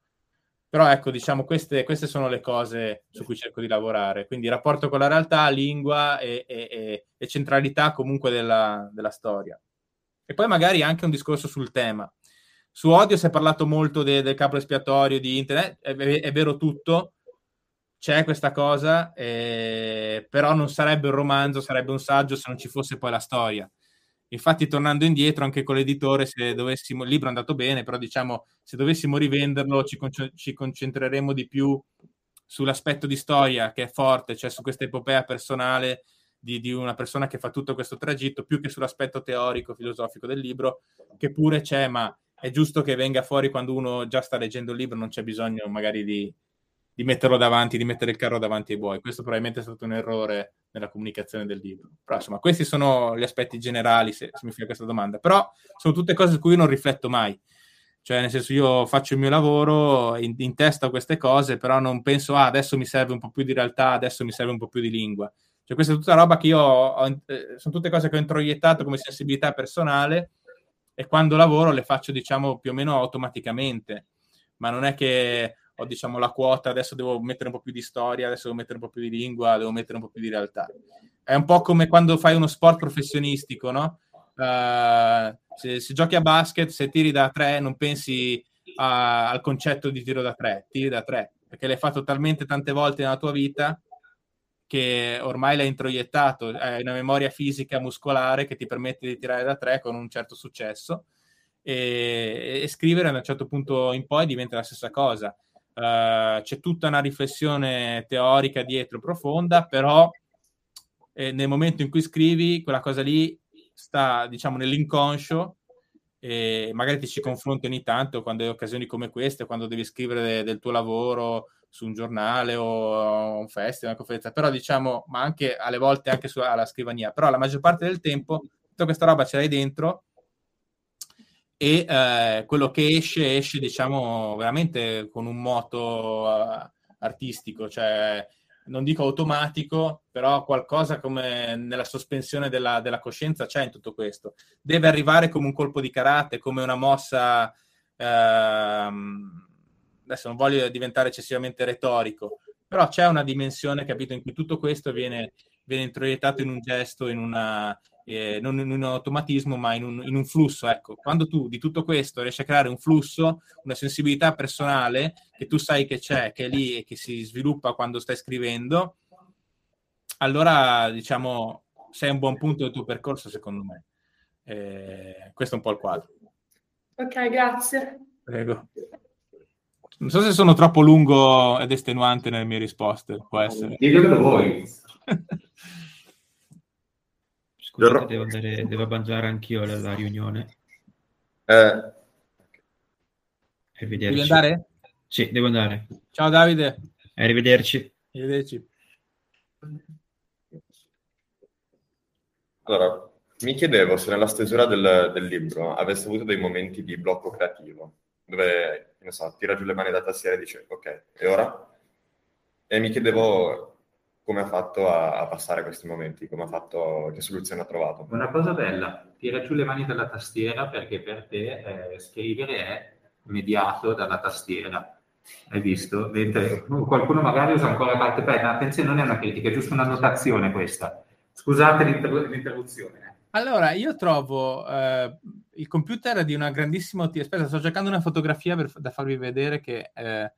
Però ecco, diciamo, queste, queste, sono le cose su cui cerco di lavorare. Quindi rapporto con la realtà, lingua e, e, e centralità comunque della, della, storia. E poi magari anche un discorso sul tema. Su odio si è parlato molto de, del capo espiatorio di internet, è, è vero tutto, c'è questa cosa, eh, però non sarebbe un romanzo, sarebbe un saggio se non ci fosse poi la storia. Infatti, tornando indietro, anche con l'editore, se dovessimo, il libro è andato bene, però diciamo, se dovessimo rivenderlo, ci, con- ci concentreremo di più sull'aspetto di storia che è forte, cioè su questa epopea personale di, di, una persona che fa tutto questo tragitto, più che sull'aspetto teorico, filosofico del libro, che pure c'è, ma è giusto che venga fuori quando uno già sta leggendo il libro, non c'è bisogno magari di, di metterlo davanti, di mettere il carro davanti ai buoi. Questo probabilmente è stato un errore nella comunicazione del libro. Però insomma, questi sono gli aspetti generali, se, se mi fai questa domanda. Però sono tutte cose su cui io non rifletto mai. Cioè, nel senso, io faccio il mio lavoro, in, in testa queste cose, però non penso, ah, adesso mi serve un po' più di realtà, adesso mi serve un po' più di lingua. Cioè, questa è tutta roba che io ho, eh, sono tutte cose che ho introiettato come sensibilità personale e quando lavoro le faccio, diciamo, più o meno automaticamente. Ma non è che ho diciamo la quota, adesso devo mettere un po' più di storia, adesso devo mettere un po' più di lingua, devo mettere un po' più di realtà. È un po' come quando fai uno sport professionistico, no? Uh, se, se, giochi a basket, se tiri da tre, non pensi a, al concetto di tiro da tre, tiri da tre, perché l'hai fatto talmente tante volte nella tua vita che ormai l'hai introiettato, hai una memoria fisica muscolare che ti permette di tirare da tre con un certo successo e, e scrivere da un certo punto in poi diventa la stessa cosa. Uh, c'è tutta una riflessione teorica dietro profonda, però eh, nel momento in cui scrivi, quella cosa lì sta, diciamo, nell'inconscio e magari ti ci confronti ogni tanto quando hai occasioni come queste, quando devi scrivere de- del tuo lavoro su un giornale o un festival, una conferenza, però diciamo, ma anche alle volte anche su, alla scrivania, però la maggior parte del tempo tutta questa roba ce l'hai dentro e eh, quello che esce esce diciamo veramente con un moto uh, artistico cioè non dico automatico però qualcosa come nella sospensione della, della, coscienza c'è in tutto questo. Deve arrivare come un colpo di karate come una mossa ehm, adesso non voglio diventare eccessivamente retorico però c'è una dimensione capito in cui tutto questo viene, viene introiettato in un gesto in una eh, non in un automatismo, ma in un, in un, flusso. Ecco, quando tu di tutto questo riesci a creare un flusso, una sensibilità personale che tu sai che c'è, che è lì e che si sviluppa quando stai scrivendo, allora diciamo sei a un buon punto del tuo percorso, secondo me. Eh, questo è un po' il quadro. Ok, grazie. Prego. Non so se sono troppo lungo ed estenuante nelle mie risposte, può essere. Ditelo voi. Scusate, devo, andare, devo abbandonare anch'io la, la riunione. Eh. Arrivederci. Devi andare? Sì, devo andare. Ciao Davide. Arrivederci. Arrivederci. Allora, mi chiedevo se nella stesura del, del, libro avesse avuto dei momenti di blocco creativo, dove, non so, tira giù le mani da tastiera e dice, ok, e ora? E mi chiedevo come ha fatto a, a, passare questi momenti, come ha fatto, che soluzione ha trovato. Una cosa bella, tira giù le mani dalla tastiera perché per te eh, scrivere è mediato dalla tastiera. Hai visto? Mentre qualcuno magari usa ancora la parte penna. Attenzione, non è una critica, è giusto una notazione questa. Scusate l'inter- l'interruzione. Eh. Allora, io trovo eh, il computer di una grandissima utilità. Aspetta, sto cercando una fotografia per, da farvi vedere che... Eh,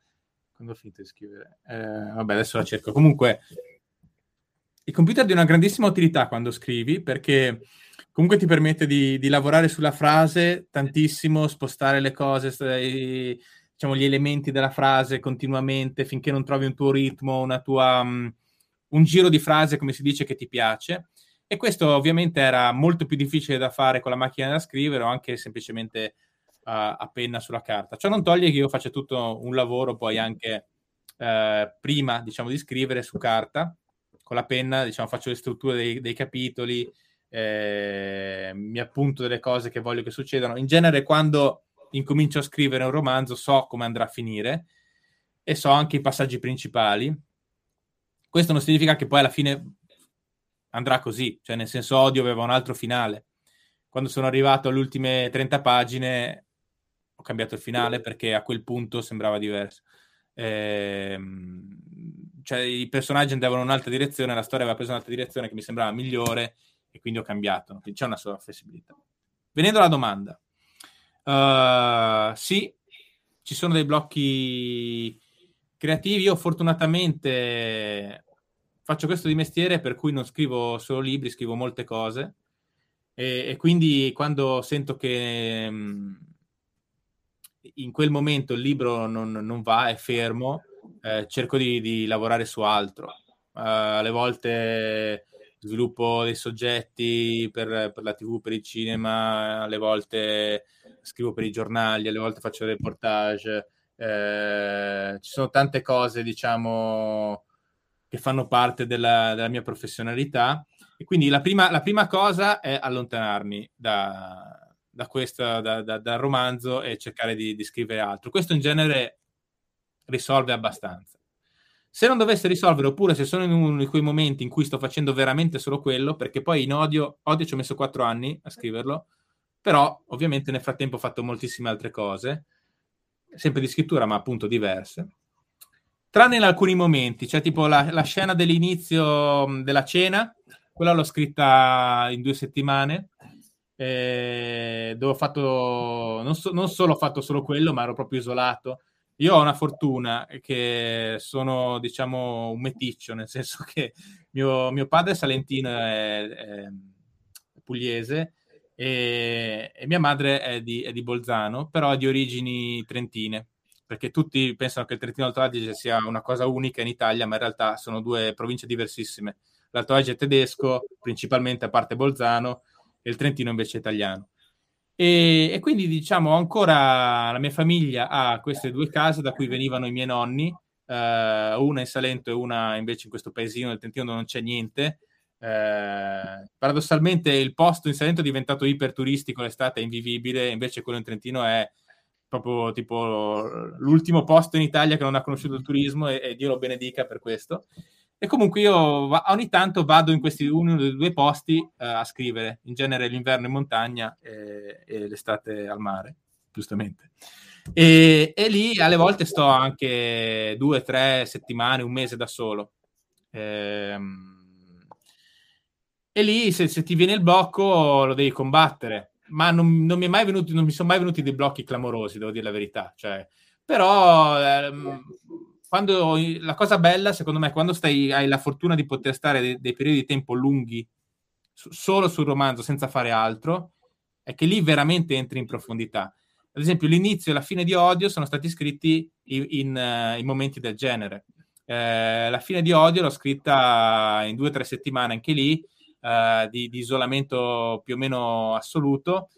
quando ho finito di scrivere? Eh, vabbè, adesso la cerco. Comunque, il computer è di una grandissima utilità quando scrivi perché comunque ti permette di, di lavorare sulla frase tantissimo, spostare le cose, i, diciamo, gli elementi della frase continuamente finché non trovi un tuo ritmo, tua, um, un giro di frase, come si dice, che ti piace. E questo ovviamente era molto più difficile da fare con la macchina da scrivere o anche semplicemente a, a penna sulla carta. Ciò non toglie che io faccia tutto un lavoro poi anche eh, prima, diciamo, di scrivere su carta, con la penna, diciamo, faccio le strutture dei, dei capitoli, eh, mi appunto delle cose che voglio che succedano. In genere, quando incomincio a scrivere un romanzo, so come andrà a finire e so anche i passaggi principali. Questo non significa che poi alla fine andrà così, cioè nel senso Odio aveva un altro finale. Quando sono arrivato alle ultime 30 pagine ho cambiato il finale perché a quel punto sembrava diverso. Eh, cioè i personaggi andavano in un'altra direzione, la storia aveva preso un'altra direzione che mi sembrava migliore e quindi ho cambiato. C'è una sola flessibilità. Venendo alla domanda, uh, sì, ci sono dei blocchi creativi. Io fortunatamente faccio questo di mestiere per cui non scrivo solo libri, scrivo molte cose e, e quindi quando sento che mh, in quel momento il libro non, non va, è fermo, eh, cerco di, di, lavorare su altro. Uh, alle volte sviluppo dei soggetti per, per, la tv, per il cinema, alle volte scrivo per i giornali, alle volte faccio reportage. Eh, ci sono tante cose, diciamo, che fanno parte della, della mia professionalità. E quindi la prima, la prima cosa è allontanarmi da, da questo, da, da, dal romanzo e cercare di, di, scrivere altro. Questo in genere risolve abbastanza. Se non dovesse risolvere, oppure se sono in uno di quei momenti in cui sto facendo veramente solo quello, perché poi in odio, odio ci ho messo quattro anni a scriverlo, però ovviamente nel frattempo ho fatto moltissime altre cose, sempre di scrittura, ma appunto diverse tranne in alcuni momenti, cioè tipo la, la scena dell'inizio della cena, quella l'ho scritta in due settimane, eh, dove ho fatto, non, so, non, solo ho fatto solo quello, ma ero proprio isolato. Io ho una fortuna che sono, diciamo, un meticcio, nel senso che mio, mio padre è salentino, è, è pugliese, e, e, mia madre è di, è di Bolzano, però è di origini trentine perché tutti pensano che il Trentino Alto Adige sia una cosa unica in Italia, ma in realtà sono due province diversissime. L'Alto Adige è tedesco, principalmente a parte Bolzano, e il Trentino invece è italiano. E, e, quindi diciamo ancora la mia famiglia ha queste due case da cui venivano i miei nonni, eh, una in Salento e una invece in questo paesino del Trentino dove non c'è niente. Eh, paradossalmente il posto in Salento è diventato iperturistico, l'estate è invivibile, invece quello in Trentino è proprio tipo l'ultimo posto in Italia che non ha conosciuto il turismo e, e Dio lo benedica per questo. E comunque io ogni tanto vado in questi uno dei due posti uh, a scrivere, in genere l'inverno in montagna e, e l'estate al mare, giustamente. E, e, lì alle volte sto anche due, tre settimane, un mese da solo. Ehm, e lì se, se ti viene il blocco lo devi combattere ma non, non, mi venuti, non, mi sono mai venuti dei blocchi clamorosi, devo dire la verità. Cioè, però ehm, quando, la cosa bella, secondo me, quando stai, hai la fortuna di poter stare dei, dei periodi di tempo lunghi su, solo sul romanzo senza fare altro, è che lì veramente entri in profondità. Ad esempio, l'inizio e la fine di Odio sono stati scritti in, in, uh, in momenti del genere. Eh, la fine di Odio l'ho scritta in due o tre settimane anche lì, eh, di, di, isolamento più o meno assoluto,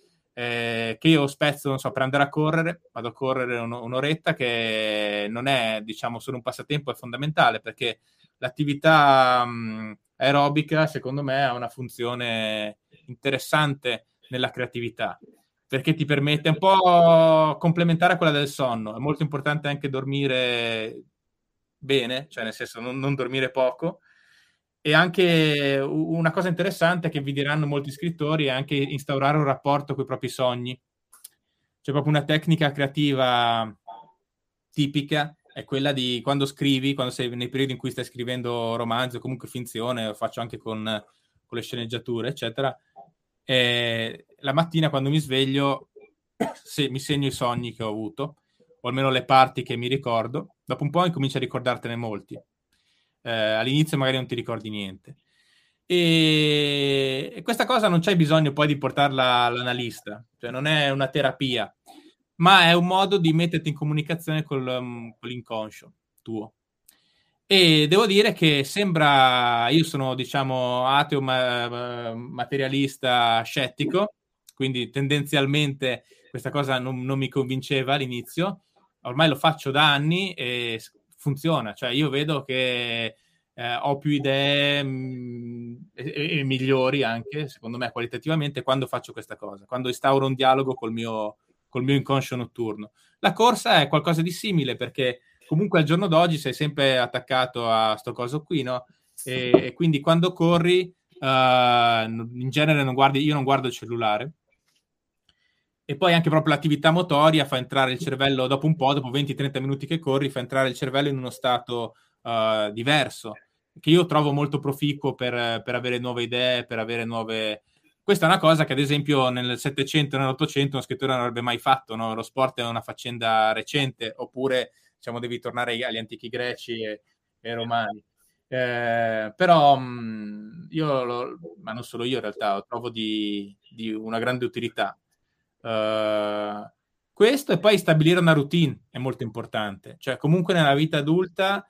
eh, che io spezzo, non so, per andare a correre, vado a correre un, un'oretta che non è, diciamo, solo un passatempo, è fondamentale perché l'attività mh, aerobica, secondo me, ha una funzione interessante nella creatività perché ti permette un po' complementare quella del sonno. È molto importante anche dormire bene, cioè nel senso non, non dormire poco, e anche una cosa interessante che vi diranno molti scrittori è anche instaurare un rapporto con i propri sogni. C'è proprio una tecnica creativa tipica, è quella di quando scrivi, quando sei nei periodi in cui stai scrivendo romanzi o comunque finzione, lo faccio anche con, con le sceneggiature, eccetera. E la mattina quando mi sveglio, se mi segno i sogni che ho avuto, o almeno le parti che mi ricordo, dopo un po' incomincio a ricordartene molti eh, all'inizio magari non ti ricordi niente. E, e questa cosa non c'è bisogno poi di portarla all'analista, cioè non è una terapia, ma è un modo di metterti in comunicazione col, um, con l'inconscio tuo. E devo dire che sembra, io sono diciamo ateo ma, materialista scettico, quindi tendenzialmente questa cosa non, non mi convinceva all'inizio, ormai lo faccio da anni e funziona, cioè io vedo che eh, ho più idee mh, e, e, migliori anche, secondo me, qualitativamente quando faccio questa cosa, quando instauro un dialogo col mio, col mio inconscio notturno. La corsa è qualcosa di simile perché comunque al giorno d'oggi sei sempre attaccato a sto coso qui, no? E, e quindi quando corri, uh, in genere non guardi, io non guardo il cellulare. E poi anche proprio l'attività motoria fa entrare il cervello dopo un po', dopo 20-30 minuti che corri, fa entrare il cervello in uno stato uh, diverso, che io trovo molto proficuo per, per avere nuove idee, per avere nuove, questa è una cosa che, ad esempio, nel Settecento e nell'Ottocento uno scrittore non avrebbe mai fatto. No? Lo sport è una faccenda recente, oppure diciamo, devi tornare agli antichi greci e, e romani. Eh, però mh, io, lo, ma non solo io in realtà, lo trovo di, di una grande utilità. Uh, questo e poi stabilire una routine è molto importante. Cioè, comunque nella vita adulta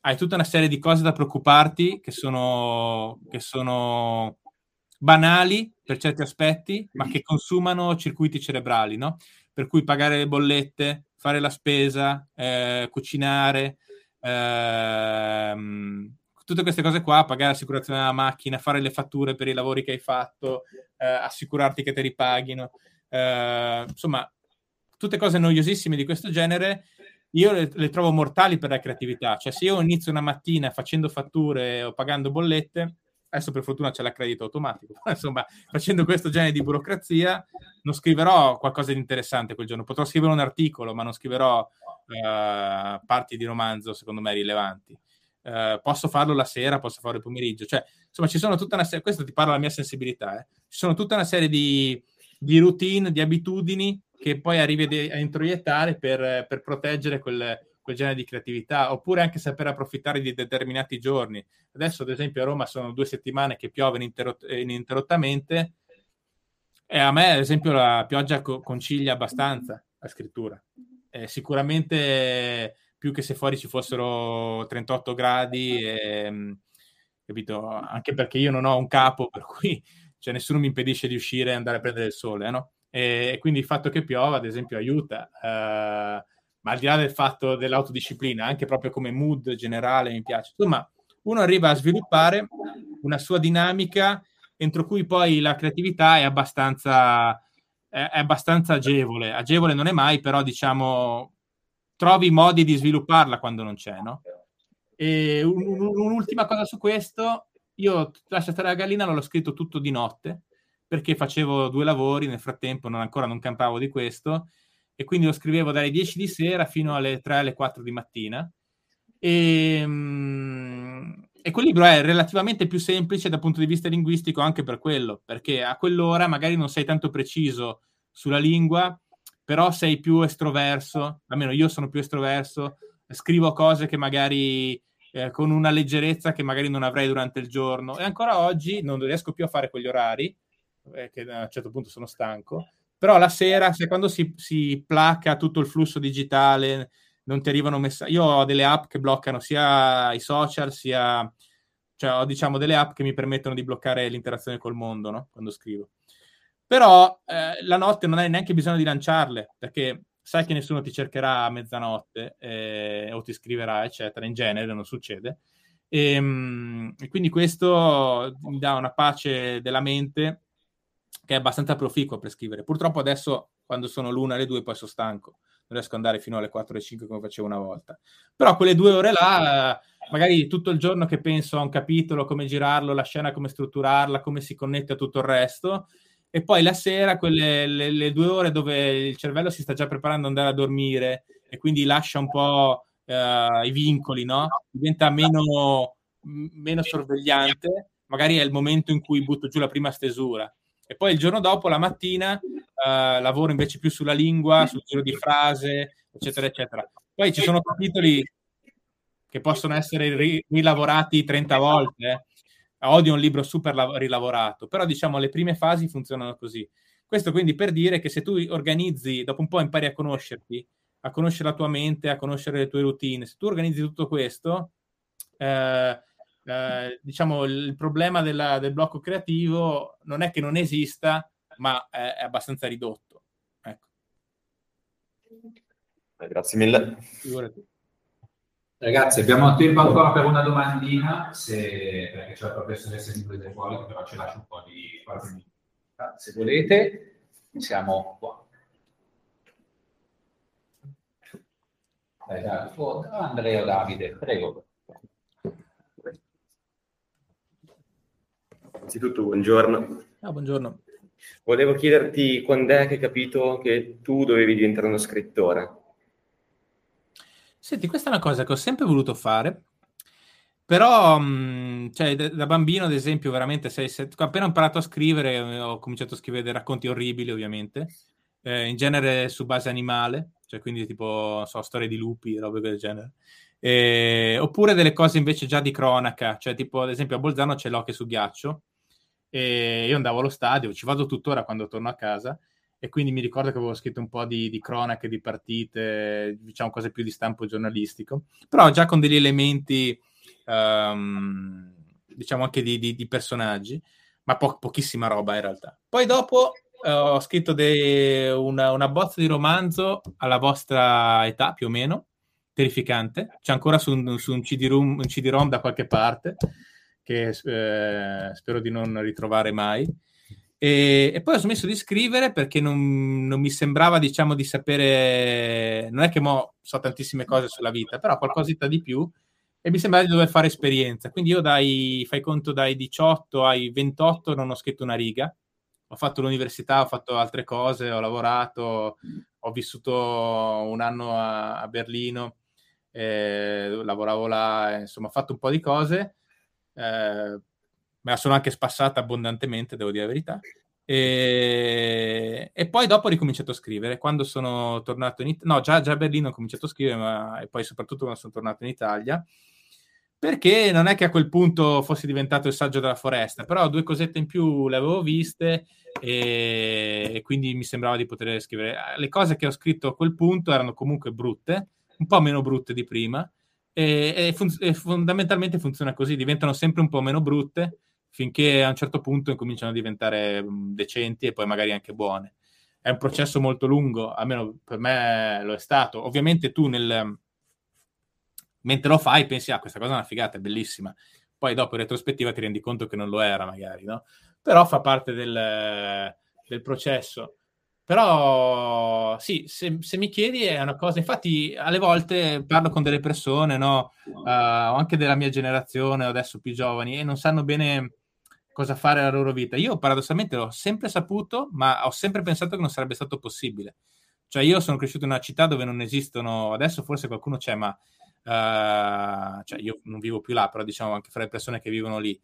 hai tutta una serie di cose da preoccuparti che sono, che sono banali per certi aspetti, ma che consumano circuiti cerebrali, no? Per cui pagare le bollette, fare la spesa, eh, cucinare, ehm, tutte queste cose qua, pagare l'assicurazione della macchina, fare le fatture per i lavori che hai fatto, eh, assicurarti che te ripaghino, eh, insomma, tutte cose noiosissime di questo genere, io le, le, trovo mortali per la creatività. Cioè, se io inizio una mattina facendo fatture o pagando bollette, adesso per fortuna c'è l'accredito automatico, insomma, facendo questo genere di burocrazia non scriverò qualcosa di interessante quel giorno, potrò scrivere un articolo, ma non scriverò uh, parti di romanzo, secondo me, rilevanti. Uh, posso farlo la sera, posso farlo il pomeriggio, cioè, insomma, ci sono tutta una serie, questo ti parla la mia sensibilità, eh? ci sono tutta una serie di, di routine, di abitudini che poi arrivi a introiettare per, per proteggere quel, quel genere di creatività, oppure anche saper approfittare di determinati giorni. Adesso, ad esempio, a Roma sono due settimane che piove ininterrott- ininterrottamente e a me, ad esempio, la pioggia co- concilia abbastanza la scrittura. Eh, sicuramente più che se fuori ci fossero 38 gradi, e, mm, capito? Anche perché io non ho un capo, per cui cioè, nessuno mi impedisce di uscire e andare a prendere il sole, no? E, quindi il fatto che piova, ad esempio, aiuta. Uh, ma al di là del fatto dell'autodisciplina, anche proprio come mood generale mi piace. Insomma, uno arriva a sviluppare una sua dinamica entro cui poi la creatività è abbastanza, è, è abbastanza agevole. Agevole non è mai, però diciamo trovi modi di svilupparla quando non c'è, no? E un, un, un'ultima cosa su questo, io Lascia stare la gallina l'ho scritto tutto di notte perché facevo due lavori, nel frattempo non, ancora non campavo di questo e quindi lo scrivevo dalle 10 di sera fino alle 3 alle 4 di mattina. E, um, e quel libro è relativamente più semplice dal punto di vista linguistico anche per quello, perché a quell'ora magari non sei tanto preciso sulla lingua, però sei più estroverso, almeno io sono più estroverso, scrivo cose che magari eh, con una leggerezza che magari non avrei durante il giorno e ancora oggi non riesco più a fare quegli orari, eh, che a un certo punto sono stanco, però la sera, se quando si, si placa tutto il flusso digitale, non ti arrivano messaggi. Io ho delle app che bloccano sia i social, sia cioè ho diciamo delle app che mi permettono di bloccare l'interazione col mondo no? quando scrivo. Però eh, la notte non hai neanche bisogno di lanciarle perché sai che nessuno ti cercherà a mezzanotte eh, o ti scriverà, eccetera. In genere non succede. E, ehm, e quindi questo mi dà una pace della mente che è abbastanza proficuo per scrivere. Purtroppo adesso, quando sono l'una e le due, poi sono stanco. Non riesco ad andare fino alle 4 e 5 come facevo una volta. Però quelle due ore là, magari tutto il giorno che penso a un capitolo, come girarlo, la scena, come strutturarla, come si connette a tutto il resto. E poi la sera, quelle le, le due ore dove il cervello si sta già preparando ad andare a dormire e quindi lascia un po' uh, i vincoli, no? Diventa meno, meno sorvegliante. Magari è il momento in cui butto giù la prima stesura e poi il giorno dopo, la mattina, eh, lavoro invece più sulla lingua, sul giro di frase, eccetera, eccetera. Poi ci sono capitoli che possono essere ri- rilavorati 30 volte. Odio un libro super lav- rilavorato, però diciamo le prime fasi funzionano così. Questo quindi per dire che se tu organizzi, dopo un po' impari a conoscerti, a conoscere la tua mente, a conoscere le tue routine, se tu organizzi tutto questo, eh, eh, diciamo, il problema della, del blocco creativo non è che non esista, ma è, è abbastanza ridotto. Ecco. Eh, grazie mille. Figurati. Ragazzi, abbiamo tempo ancora per una domandina, se, perché c'è la professoressa di Inglese fuori, però ci lascio un po' di qualche minuto. Se volete, siamo qua. Dai, dai, Andrea Davide, prego. Innanzitutto, buongiorno. Ah, buongiorno. Volevo chiederti quando è che hai capito che tu dovevi diventare uno scrittore? Senti, questa è una cosa che ho sempre voluto fare, però mh, cioè, da, bambino, ad esempio, veramente, sei, sei, appena ho imparato a scrivere, ho cominciato a scrivere dei racconti orribili, ovviamente, eh, in genere su base animale, cioè quindi tipo, so, storie di lupi, robe del genere. Eh, oppure delle cose invece già di cronaca, cioè tipo, ad esempio, a Bolzano c'è l'occhio su ghiaccio, e io andavo allo stadio, ci vado tuttora quando torno a casa, e quindi mi ricordo che avevo scritto un po' di, di cronache, di partite, diciamo cose più di stampo giornalistico, però già con degli elementi, um, diciamo anche di, di, di personaggi, ma po- pochissima roba in realtà. Poi dopo uh, ho scritto de- una, una bozza di romanzo alla vostra età più o meno, terrificante, c'è ancora su un, su un CD-ROM, un CD-ROM da qualche parte, che eh, spero di non ritrovare mai. E, e, poi ho smesso di scrivere perché non, non, mi sembrava, diciamo, di sapere. Non è che mo so tantissime cose sulla vita, però qualcosetta di più. E mi sembrava di dover fare esperienza. Quindi io dai, fai conto, dai 18 ai 28 non ho scritto una riga. Ho fatto l'università, ho fatto altre cose, ho lavorato, ho vissuto un anno a, a Berlino, eh, lavoravo là, insomma, ho fatto un po' di cose eh, me la sono anche spassata abbondantemente, devo dire la verità. E, e, poi dopo ho ricominciato a scrivere. Quando sono tornato in Italia, no, già, già, a Berlino ho cominciato a scrivere, ma e poi soprattutto quando sono tornato in Italia, perché non è che a quel punto fossi diventato il saggio della foresta, però due cosette in più le avevo viste e, e quindi mi sembrava di poter scrivere. Le cose che ho scritto a quel punto erano comunque brutte, un po' meno brutte di prima, e, e, fun- e, fondamentalmente funziona così, diventano sempre un po' meno brutte finché a un certo punto cominciano a diventare decenti e poi magari anche buone. È un processo molto lungo, almeno per me lo è stato. Ovviamente tu nel... mentre lo fai pensi, ah, questa cosa è una figata, è bellissima. Poi dopo in retrospettiva ti rendi conto che non lo era magari, no? Però fa parte del, del processo. Però sì, se, se, mi chiedi è una cosa, infatti alle volte parlo con delle persone, no? uh, anche della mia generazione o adesso più giovani, e non sanno bene cosa fare nella loro vita. Io paradossalmente l'ho sempre saputo, ma ho sempre pensato che non sarebbe stato possibile. Cioè io sono cresciuto in una città dove non esistono, adesso forse qualcuno c'è, ma uh, cioè io non vivo più là, però diciamo anche fra le persone che vivono lì,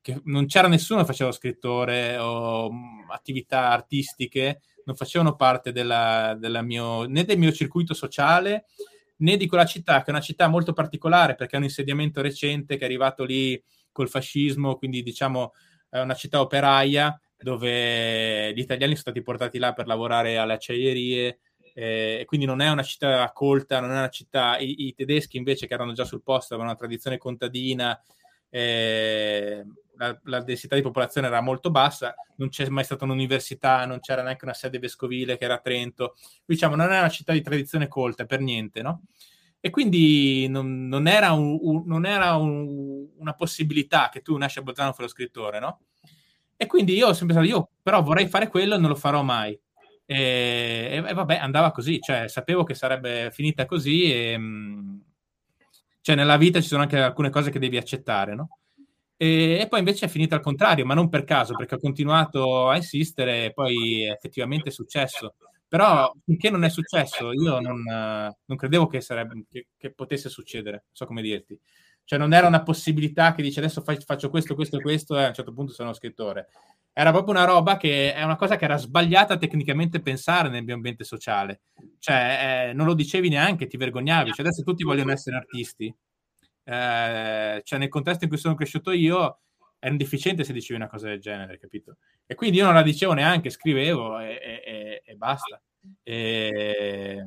che non c'era nessuno che faceva scrittore o mh, attività artistiche non facevano parte della, della mio, né del mio circuito sociale né di quella città, che è una città molto particolare perché è un insediamento recente che è arrivato lì col fascismo, quindi diciamo è una città operaia dove gli italiani sono stati portati là per lavorare alle acciaierie eh, quindi non è una città colta, non è una città... I, i tedeschi invece che erano già sul posto avevano una tradizione contadina, eh, la, la, densità di popolazione era molto bassa, non c'è mai stata un'università, non c'era neanche una sede vescovile che era a Trento, diciamo non è una città di tradizione colta per niente, no? E quindi non, non era, un, un, non era un, una possibilità che tu nasci a Bolzano fai lo scrittore, no? E quindi io ho sempre pensato, io però vorrei fare quello non lo farò mai. E, e, vabbè, andava così, cioè sapevo che sarebbe finita così e... Mm, cioè nella vita ci sono anche alcune cose che devi accettare, no? E, e, poi invece è finita al contrario, ma non per caso, perché ho continuato a insistere e poi effettivamente è successo. Però finché non è successo, io non, non credevo che, sarebbe, che, che, potesse succedere, so come dirti. Cioè non era una possibilità che dice adesso faccio questo, questo e questo e a un certo punto sono scrittore. Era proprio una roba che è una cosa che era sbagliata tecnicamente pensare nel mio ambiente sociale. Cioè eh, non lo dicevi neanche, ti vergognavi. Cioè adesso tutti vogliono essere artisti eh, cioè nel contesto in cui sono cresciuto io era indeficiente se dicevi una cosa del genere, capito? E quindi io non la dicevo neanche, scrivevo e, e, e basta. E,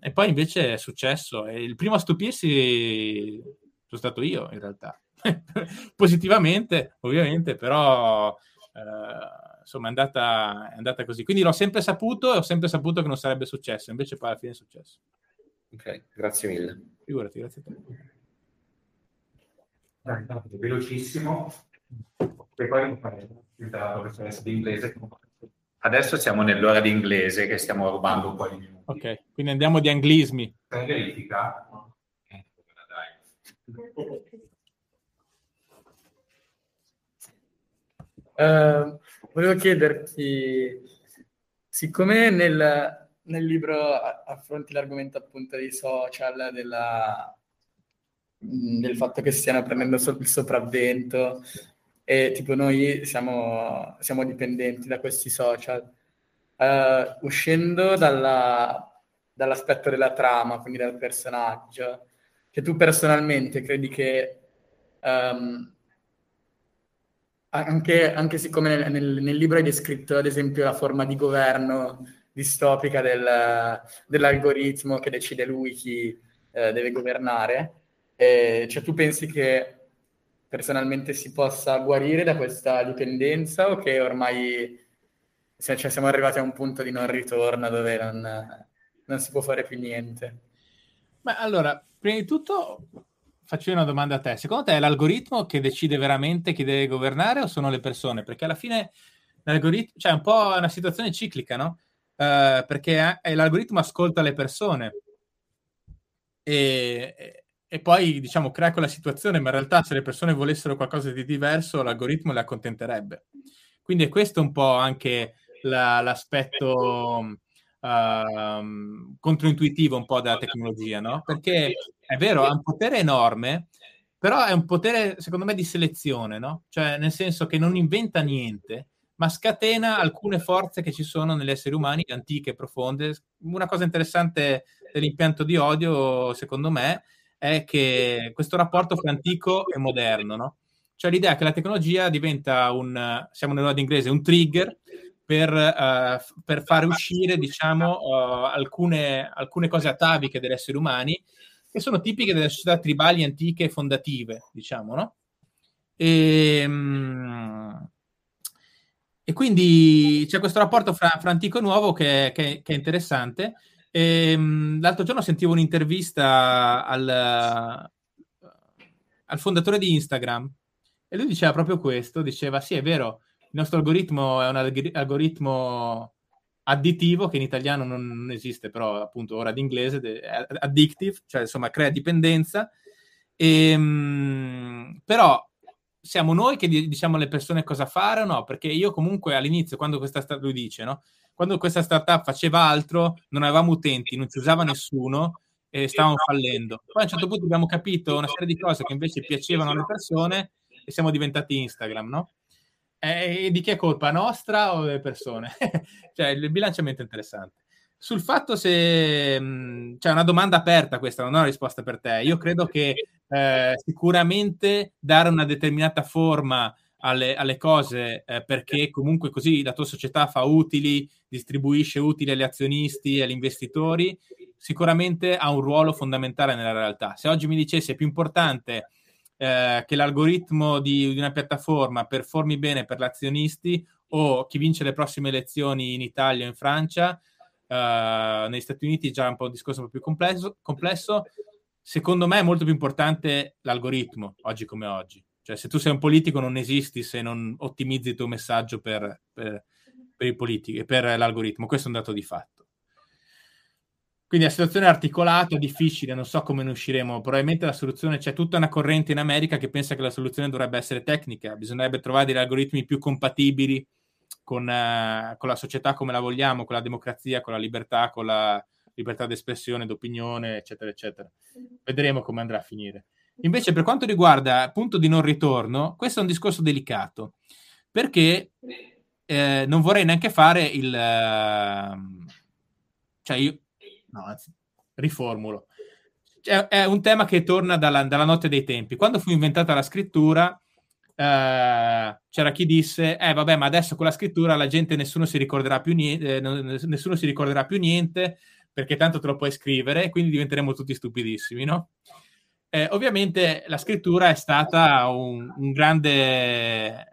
e, poi invece è successo. E il primo a stupirsi sono stato io in realtà. Positivamente, ovviamente, però eh, insomma è andata, è andata così. Quindi l'ho sempre saputo e ho sempre saputo che non sarebbe successo, invece poi alla fine è successo. Ok, grazie mille. Figurati, grazie a te. Dai, dai, velocissimo. E poi la professoressa di inglese. Adesso siamo nell'ora di inglese che stiamo rubando un po' di minuti. Ok, quindi andiamo di anglismi. Per verifica. Eh, volevo chiederti, siccome nel, nel libro affronti l'argomento appunto dei social, della, del fatto che stiano prendendo so- il sopravvento e tipo noi siamo, siamo dipendenti da questi social, eh, uscendo dalla, dall'aspetto della trama, quindi dal personaggio, che tu personalmente credi che... Um, anche, anche siccome nel, nel, nel, libro hai descritto ad esempio la forma di governo distopica del, dell'algoritmo che decide lui chi eh, deve governare, eh, cioè tu pensi che personalmente si possa guarire da questa dipendenza o che ormai cioè, siamo arrivati a un punto di non ritorno dove non, non si può fare più niente? Ma allora, prima di tutto faccio una domanda a te. Secondo te è l'algoritmo che decide veramente chi deve governare o sono le persone? Perché alla fine l'algoritmo, cioè è un po' una situazione ciclica, no? Uh, perché l'algoritmo ascolta le persone e, e, poi diciamo crea quella situazione, ma in realtà se le persone volessero qualcosa di diverso, l'algoritmo le accontenterebbe. Quindi è questo un po' anche la, l'aspetto uh, controintuitivo un po' della tecnologia, no? Perché è vero, ha un potere enorme, però è un potere, secondo me, di selezione, no? Cioè, nel senso che non inventa niente, ma scatena alcune forze che ci sono negli esseri umani, antiche, profonde. Una cosa interessante dell'impianto di odio, secondo me, è che questo rapporto fra antico e moderno, no? Cioè l'idea che la tecnologia diventa un, siamo nell'ora inglese, un trigger per, uh, per fare uscire, diciamo, uh, alcune, alcune cose ataviche degli esseri umani che sono tipiche delle società tribali antiche e fondative, diciamo, no? E, um, e quindi c'è questo rapporto fra, fra antico e nuovo che, che, che è interessante. E, um, l'altro giorno sentivo un'intervista al, al fondatore di Instagram e lui diceva proprio questo, diceva sì è vero, il nostro algoritmo è un algoritmo additivo che in italiano non, non esiste, però appunto ora d'inglese, de, addictive, cioè insomma crea dipendenza. E, ehm, però siamo noi che diciamo alle persone cosa fare o no? Perché io comunque all'inizio, quando questa startup, lui dice, no? Quando questa startup faceva altro, non avevamo utenti, non ci usava nessuno e stavamo fallendo. Poi a un certo punto abbiamo capito una serie di cose che invece piacevano alle persone e siamo diventati Instagram, no? E di chi è colpa? Nostra o delle persone? cioè, il bilanciamento è interessante. Sul fatto se c'è una domanda aperta, questa non ho una risposta per te. Io credo che eh, sicuramente dare una determinata forma alle, alle cose eh, perché comunque così la tua società fa utili, distribuisce utili agli azionisti e agli investitori, sicuramente ha un ruolo fondamentale nella realtà. Se oggi mi dicessi è più importante eh, che l'algoritmo di, di, una piattaforma performi bene per gli azionisti o chi vince le prossime elezioni in Italia o in Francia, eh, negli Stati Uniti già un po' un discorso un po' più complesso, complesso, secondo me è molto più importante l'algoritmo, oggi come oggi. Cioè se tu sei un politico non esisti se non ottimizzi il tuo messaggio per, per, per i politici, per l'algoritmo, questo è un dato di fatto. Quindi la situazione è articolata, difficile, non so come ne usciremo. Probabilmente la soluzione c'è tutta una corrente in America che pensa che la soluzione dovrebbe essere tecnica, bisognerebbe trovare degli algoritmi più compatibili con, uh, con la società come la vogliamo, con la democrazia, con la libertà, con la libertà d'espressione, d'opinione, eccetera, eccetera. Vedremo come andrà a finire. Invece, per quanto riguarda punto di non ritorno, questo è un discorso delicato perché eh, non vorrei neanche fare il. Uh, cioè, io no, anzi, riformulo. Cioè, è un tema che torna dalla, dalla, notte dei tempi. Quando fu inventata la scrittura, eh, c'era chi disse: Eh, vabbè, ma adesso con la scrittura la gente nessuno si ricorderà più niente, eh, nessuno si ricorderà più niente perché tanto te lo puoi scrivere quindi diventeremo tutti stupidissimi, no? Eh, ovviamente la scrittura è stata un, un grande eh,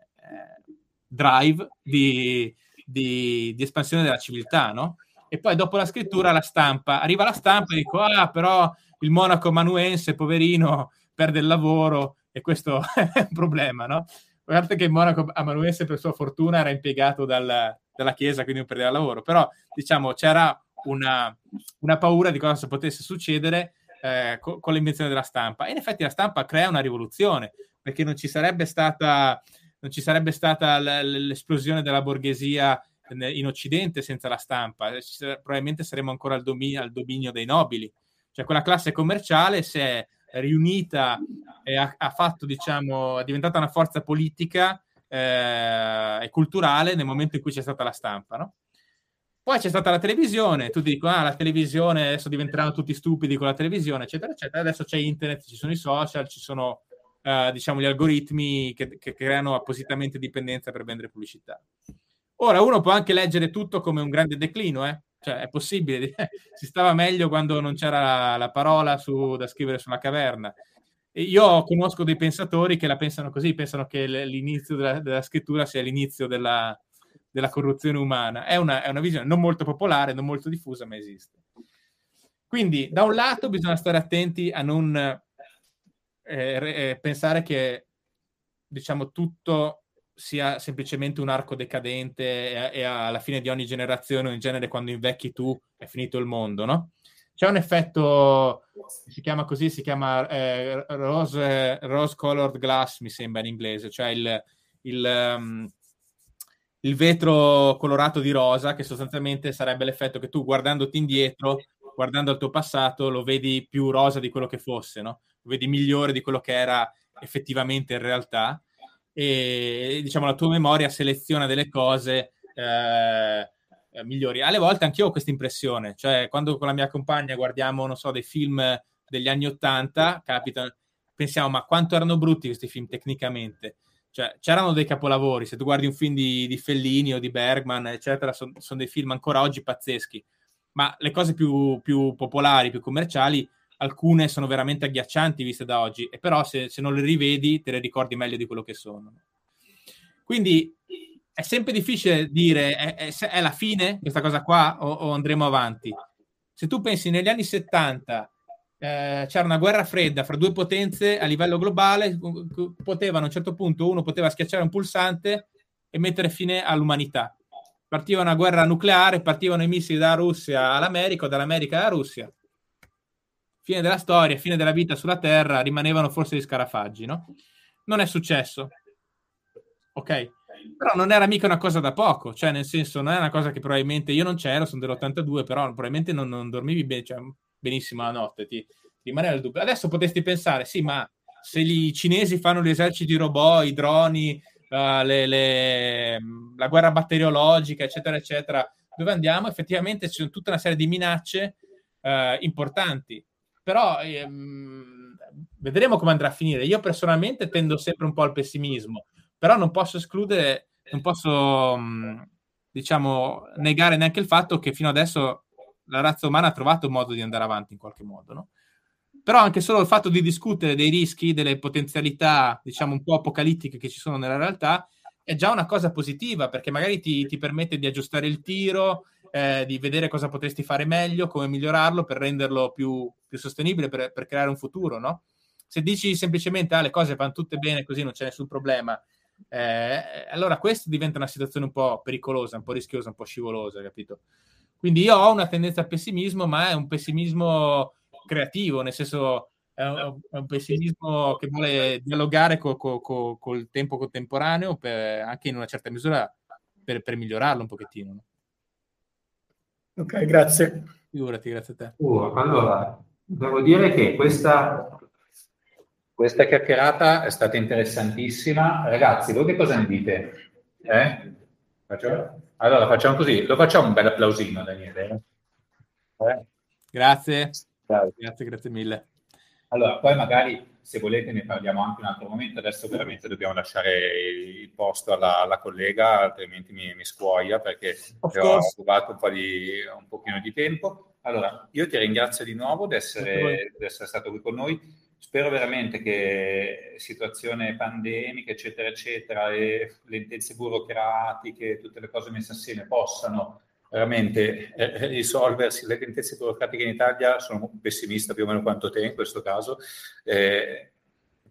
drive di, di, di, espansione della civiltà, no? E poi dopo la scrittura la stampa, arriva la stampa e dico, ah, però il monaco manuense, poverino, perde il lavoro e questo è un problema, no? Guardate che il monaco amanuense per sua fortuna era impiegato dal, dalla Chiesa, quindi non perdeva lavoro, però diciamo c'era una, una paura di cosa potesse succedere eh, con, con l'invenzione della stampa. E in effetti la stampa crea una rivoluzione, perché non ci sarebbe stata, ci sarebbe stata l'esplosione della borghesia in Occidente senza la stampa, probabilmente saremmo ancora al dominio, al dominio dei nobili. Cioè quella classe commerciale si è riunita e ha, ha fatto, diciamo, è diventata una forza politica eh, e culturale nel momento in cui c'è stata la stampa, no? Poi c'è stata la televisione, tutti dicono, ah, la televisione, adesso diventeranno tutti stupidi con la televisione, eccetera, eccetera. Adesso c'è internet, ci sono i social, ci sono, uh, diciamo, gli algoritmi che, che, creano appositamente dipendenza per vendere pubblicità. Ora, uno può anche leggere tutto come un grande declino, eh? Cioè, è possibile, si stava meglio quando non c'era la, la parola su, da scrivere sulla caverna. Io conosco dei pensatori che la pensano così, pensano che l'inizio della, della scrittura sia l'inizio della, della corruzione umana. È una, è una visione non molto popolare, non molto diffusa, ma esiste. Quindi, da un lato, bisogna stare attenti a non eh, eh, pensare che, diciamo, tutto sia semplicemente un arco decadente e, e, alla fine di ogni generazione, in genere quando invecchi tu, è finito il mondo, no? C'è un effetto, si chiama così, si chiama eh, rose, rose colored glass, mi sembra in inglese, cioè il, il um, il vetro colorato di rosa, che sostanzialmente sarebbe l'effetto che tu guardandoti indietro, guardando al tuo passato, lo vedi più rosa di quello che fosse, no? Lo vedi migliore di quello che era effettivamente in realtà e diciamo la tua memoria seleziona delle cose eh, migliori. Alle volte anch'io ho questa impressione, cioè quando con la mia compagna guardiamo, non so, dei film degli anni Ottanta, capita, pensiamo ma quanto erano brutti questi film tecnicamente cioè, c'erano dei capolavori, se tu guardi un film di, di Fellini o di Bergman, eccetera, sono son dei film ancora oggi pazzeschi, ma le cose più, più, popolari, più commerciali, alcune sono veramente agghiaccianti viste da oggi, e però se, se non le rivedi te le ricordi meglio di quello che sono. Quindi è sempre difficile dire è, è, è la fine questa cosa qua o, o andremo avanti. Se tu pensi negli anni 70 eh, c'era una guerra fredda fra due potenze a livello globale, potevano a un certo punto uno poteva schiacciare un pulsante e mettere fine all'umanità. Partiva una guerra nucleare, partivano i missili dalla Russia all'America o dall'America alla Russia. Fine della storia, fine della vita sulla Terra, rimanevano forse gli scarafaggi, no? Non è successo. Ok? Però non era mica una cosa da poco, cioè nel senso non è una cosa che probabilmente io non c'ero, sono dell'82, però probabilmente non, non dormivi bene, cioè benissimo la notte, ti, ti rimaneva il dubbio. Adesso potresti pensare, sì, ma se i cinesi fanno gli eserciti robot, i droni, uh, le, le, la guerra batteriologica, eccetera, eccetera, dove andiamo? Effettivamente ci sono tutta una serie di minacce uh, importanti, però ehm, vedremo come andrà a finire. Io personalmente tendo sempre un po' al pessimismo, però non posso escludere, non posso, um, diciamo, negare neanche il fatto che fino adesso la razza umana ha trovato un modo di andare avanti in qualche modo, no? Però anche solo il fatto di discutere dei rischi, delle potenzialità, diciamo, un po' apocalittiche che ci sono nella realtà, è già una cosa positiva, perché magari ti, ti permette di aggiustare il tiro, eh, di vedere cosa potresti fare meglio, come migliorarlo per renderlo più, più sostenibile, per, per, creare un futuro, no? Se dici semplicemente, ah, le cose vanno tutte bene, così non c'è nessun problema, eh, allora questa diventa una situazione un po' pericolosa, un po' rischiosa, un po' scivolosa, capito? Quindi io ho una tendenza al pessimismo, ma è un pessimismo creativo, nel senso è un, è un pessimismo che vuole dialogare co, co, co, col tempo contemporaneo, per, anche in una certa misura per, per migliorarlo un pochettino. No? Ok, grazie. Figurati, grazie a te. Uh, allora, devo dire che questa, questa chiacchierata è stata interessantissima. Ragazzi, voi che cosa ne dite? Eh? Faccio? Allora facciamo così, lo facciamo un bel applausino Daniele. Eh? Grazie. grazie, grazie mille. Allora, poi magari se volete ne parliamo anche un altro momento, adesso veramente dobbiamo lasciare il posto alla, alla collega, altrimenti mi, mi scuoia perché ho rubato un, po di, un pochino di tempo. Allora, io ti ringrazio di nuovo di essere, di essere stato qui con noi. Spero veramente che situazione pandemica, eccetera, eccetera, e lentezze burocratiche, tutte le cose messe assieme possano veramente eh, risolversi. Le lentezze burocratiche in Italia sono pessimista più o meno quanto te in questo caso, eh,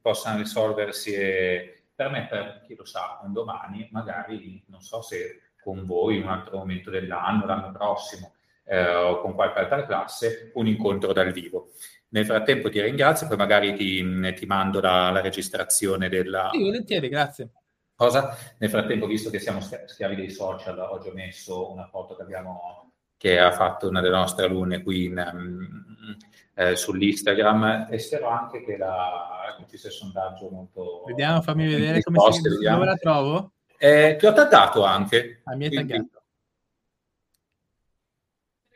possano risolversi e permettere, chi lo sa, un domani, magari, non so se con voi in un altro momento dell'anno, l'anno prossimo, eh, o con qualche altra classe, un incontro dal vivo. Nel frattempo ti ringrazio, poi magari ti, ti mando la, la, registrazione della... Sì, volentieri, grazie. Cosa? Nel frattempo, visto che siamo schiavi dei social, ho già messo una foto che abbiamo che ha fatto una delle nostre alunne qui in, um, eh, sull'Instagram e spero anche che la, ci sia un sondaggio molto... Vediamo, fammi vedere come post, si, dove la trovo. Eh, ti ho taggato anche. Ah, mi hai taggato.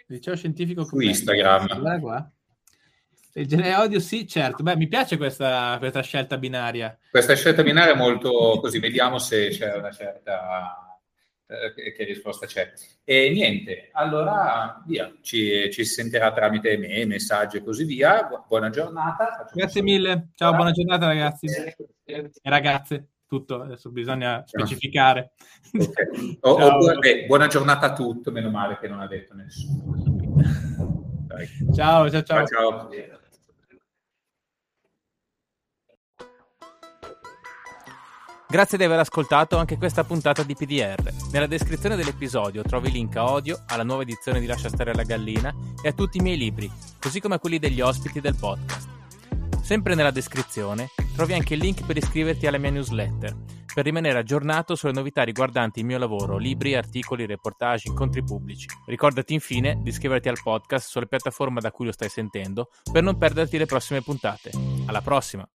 Liceo scientifico su Instagram. Guarda qua. Il genere audio sì, certo. Beh, mi piace questa, questa scelta binaria. Questa scelta binaria è molto così, vediamo se c'è una certa... Eh, che, risposta c'è. E niente, allora via, ci, ci sentirà tramite me, messaggi e così via. buona giornata. Grazie mille. Ciao, buona giornata ragazzi e ragazze tutto, adesso bisogna specificare. Okay. O, oppure, buona giornata a tutti, meno male che non ha detto nessuno. Ciao, ciao, ciao. ciao. Grazie di aver ascoltato anche questa puntata di PDR. Nella descrizione dell'episodio trovi il link a Odio, alla nuova edizione di Lascia stare la gallina e a tutti i miei libri, così come a quelli degli ospiti del podcast. Sempre nella descrizione trovi anche il link per iscriverti alla mia newsletter, per rimanere aggiornato sulle novità riguardanti il mio lavoro, libri, articoli, reportage, incontri pubblici. Ricordati infine di iscriverti al podcast sulla piattaforma da cui lo stai sentendo per non perderti le prossime puntate. Alla prossima!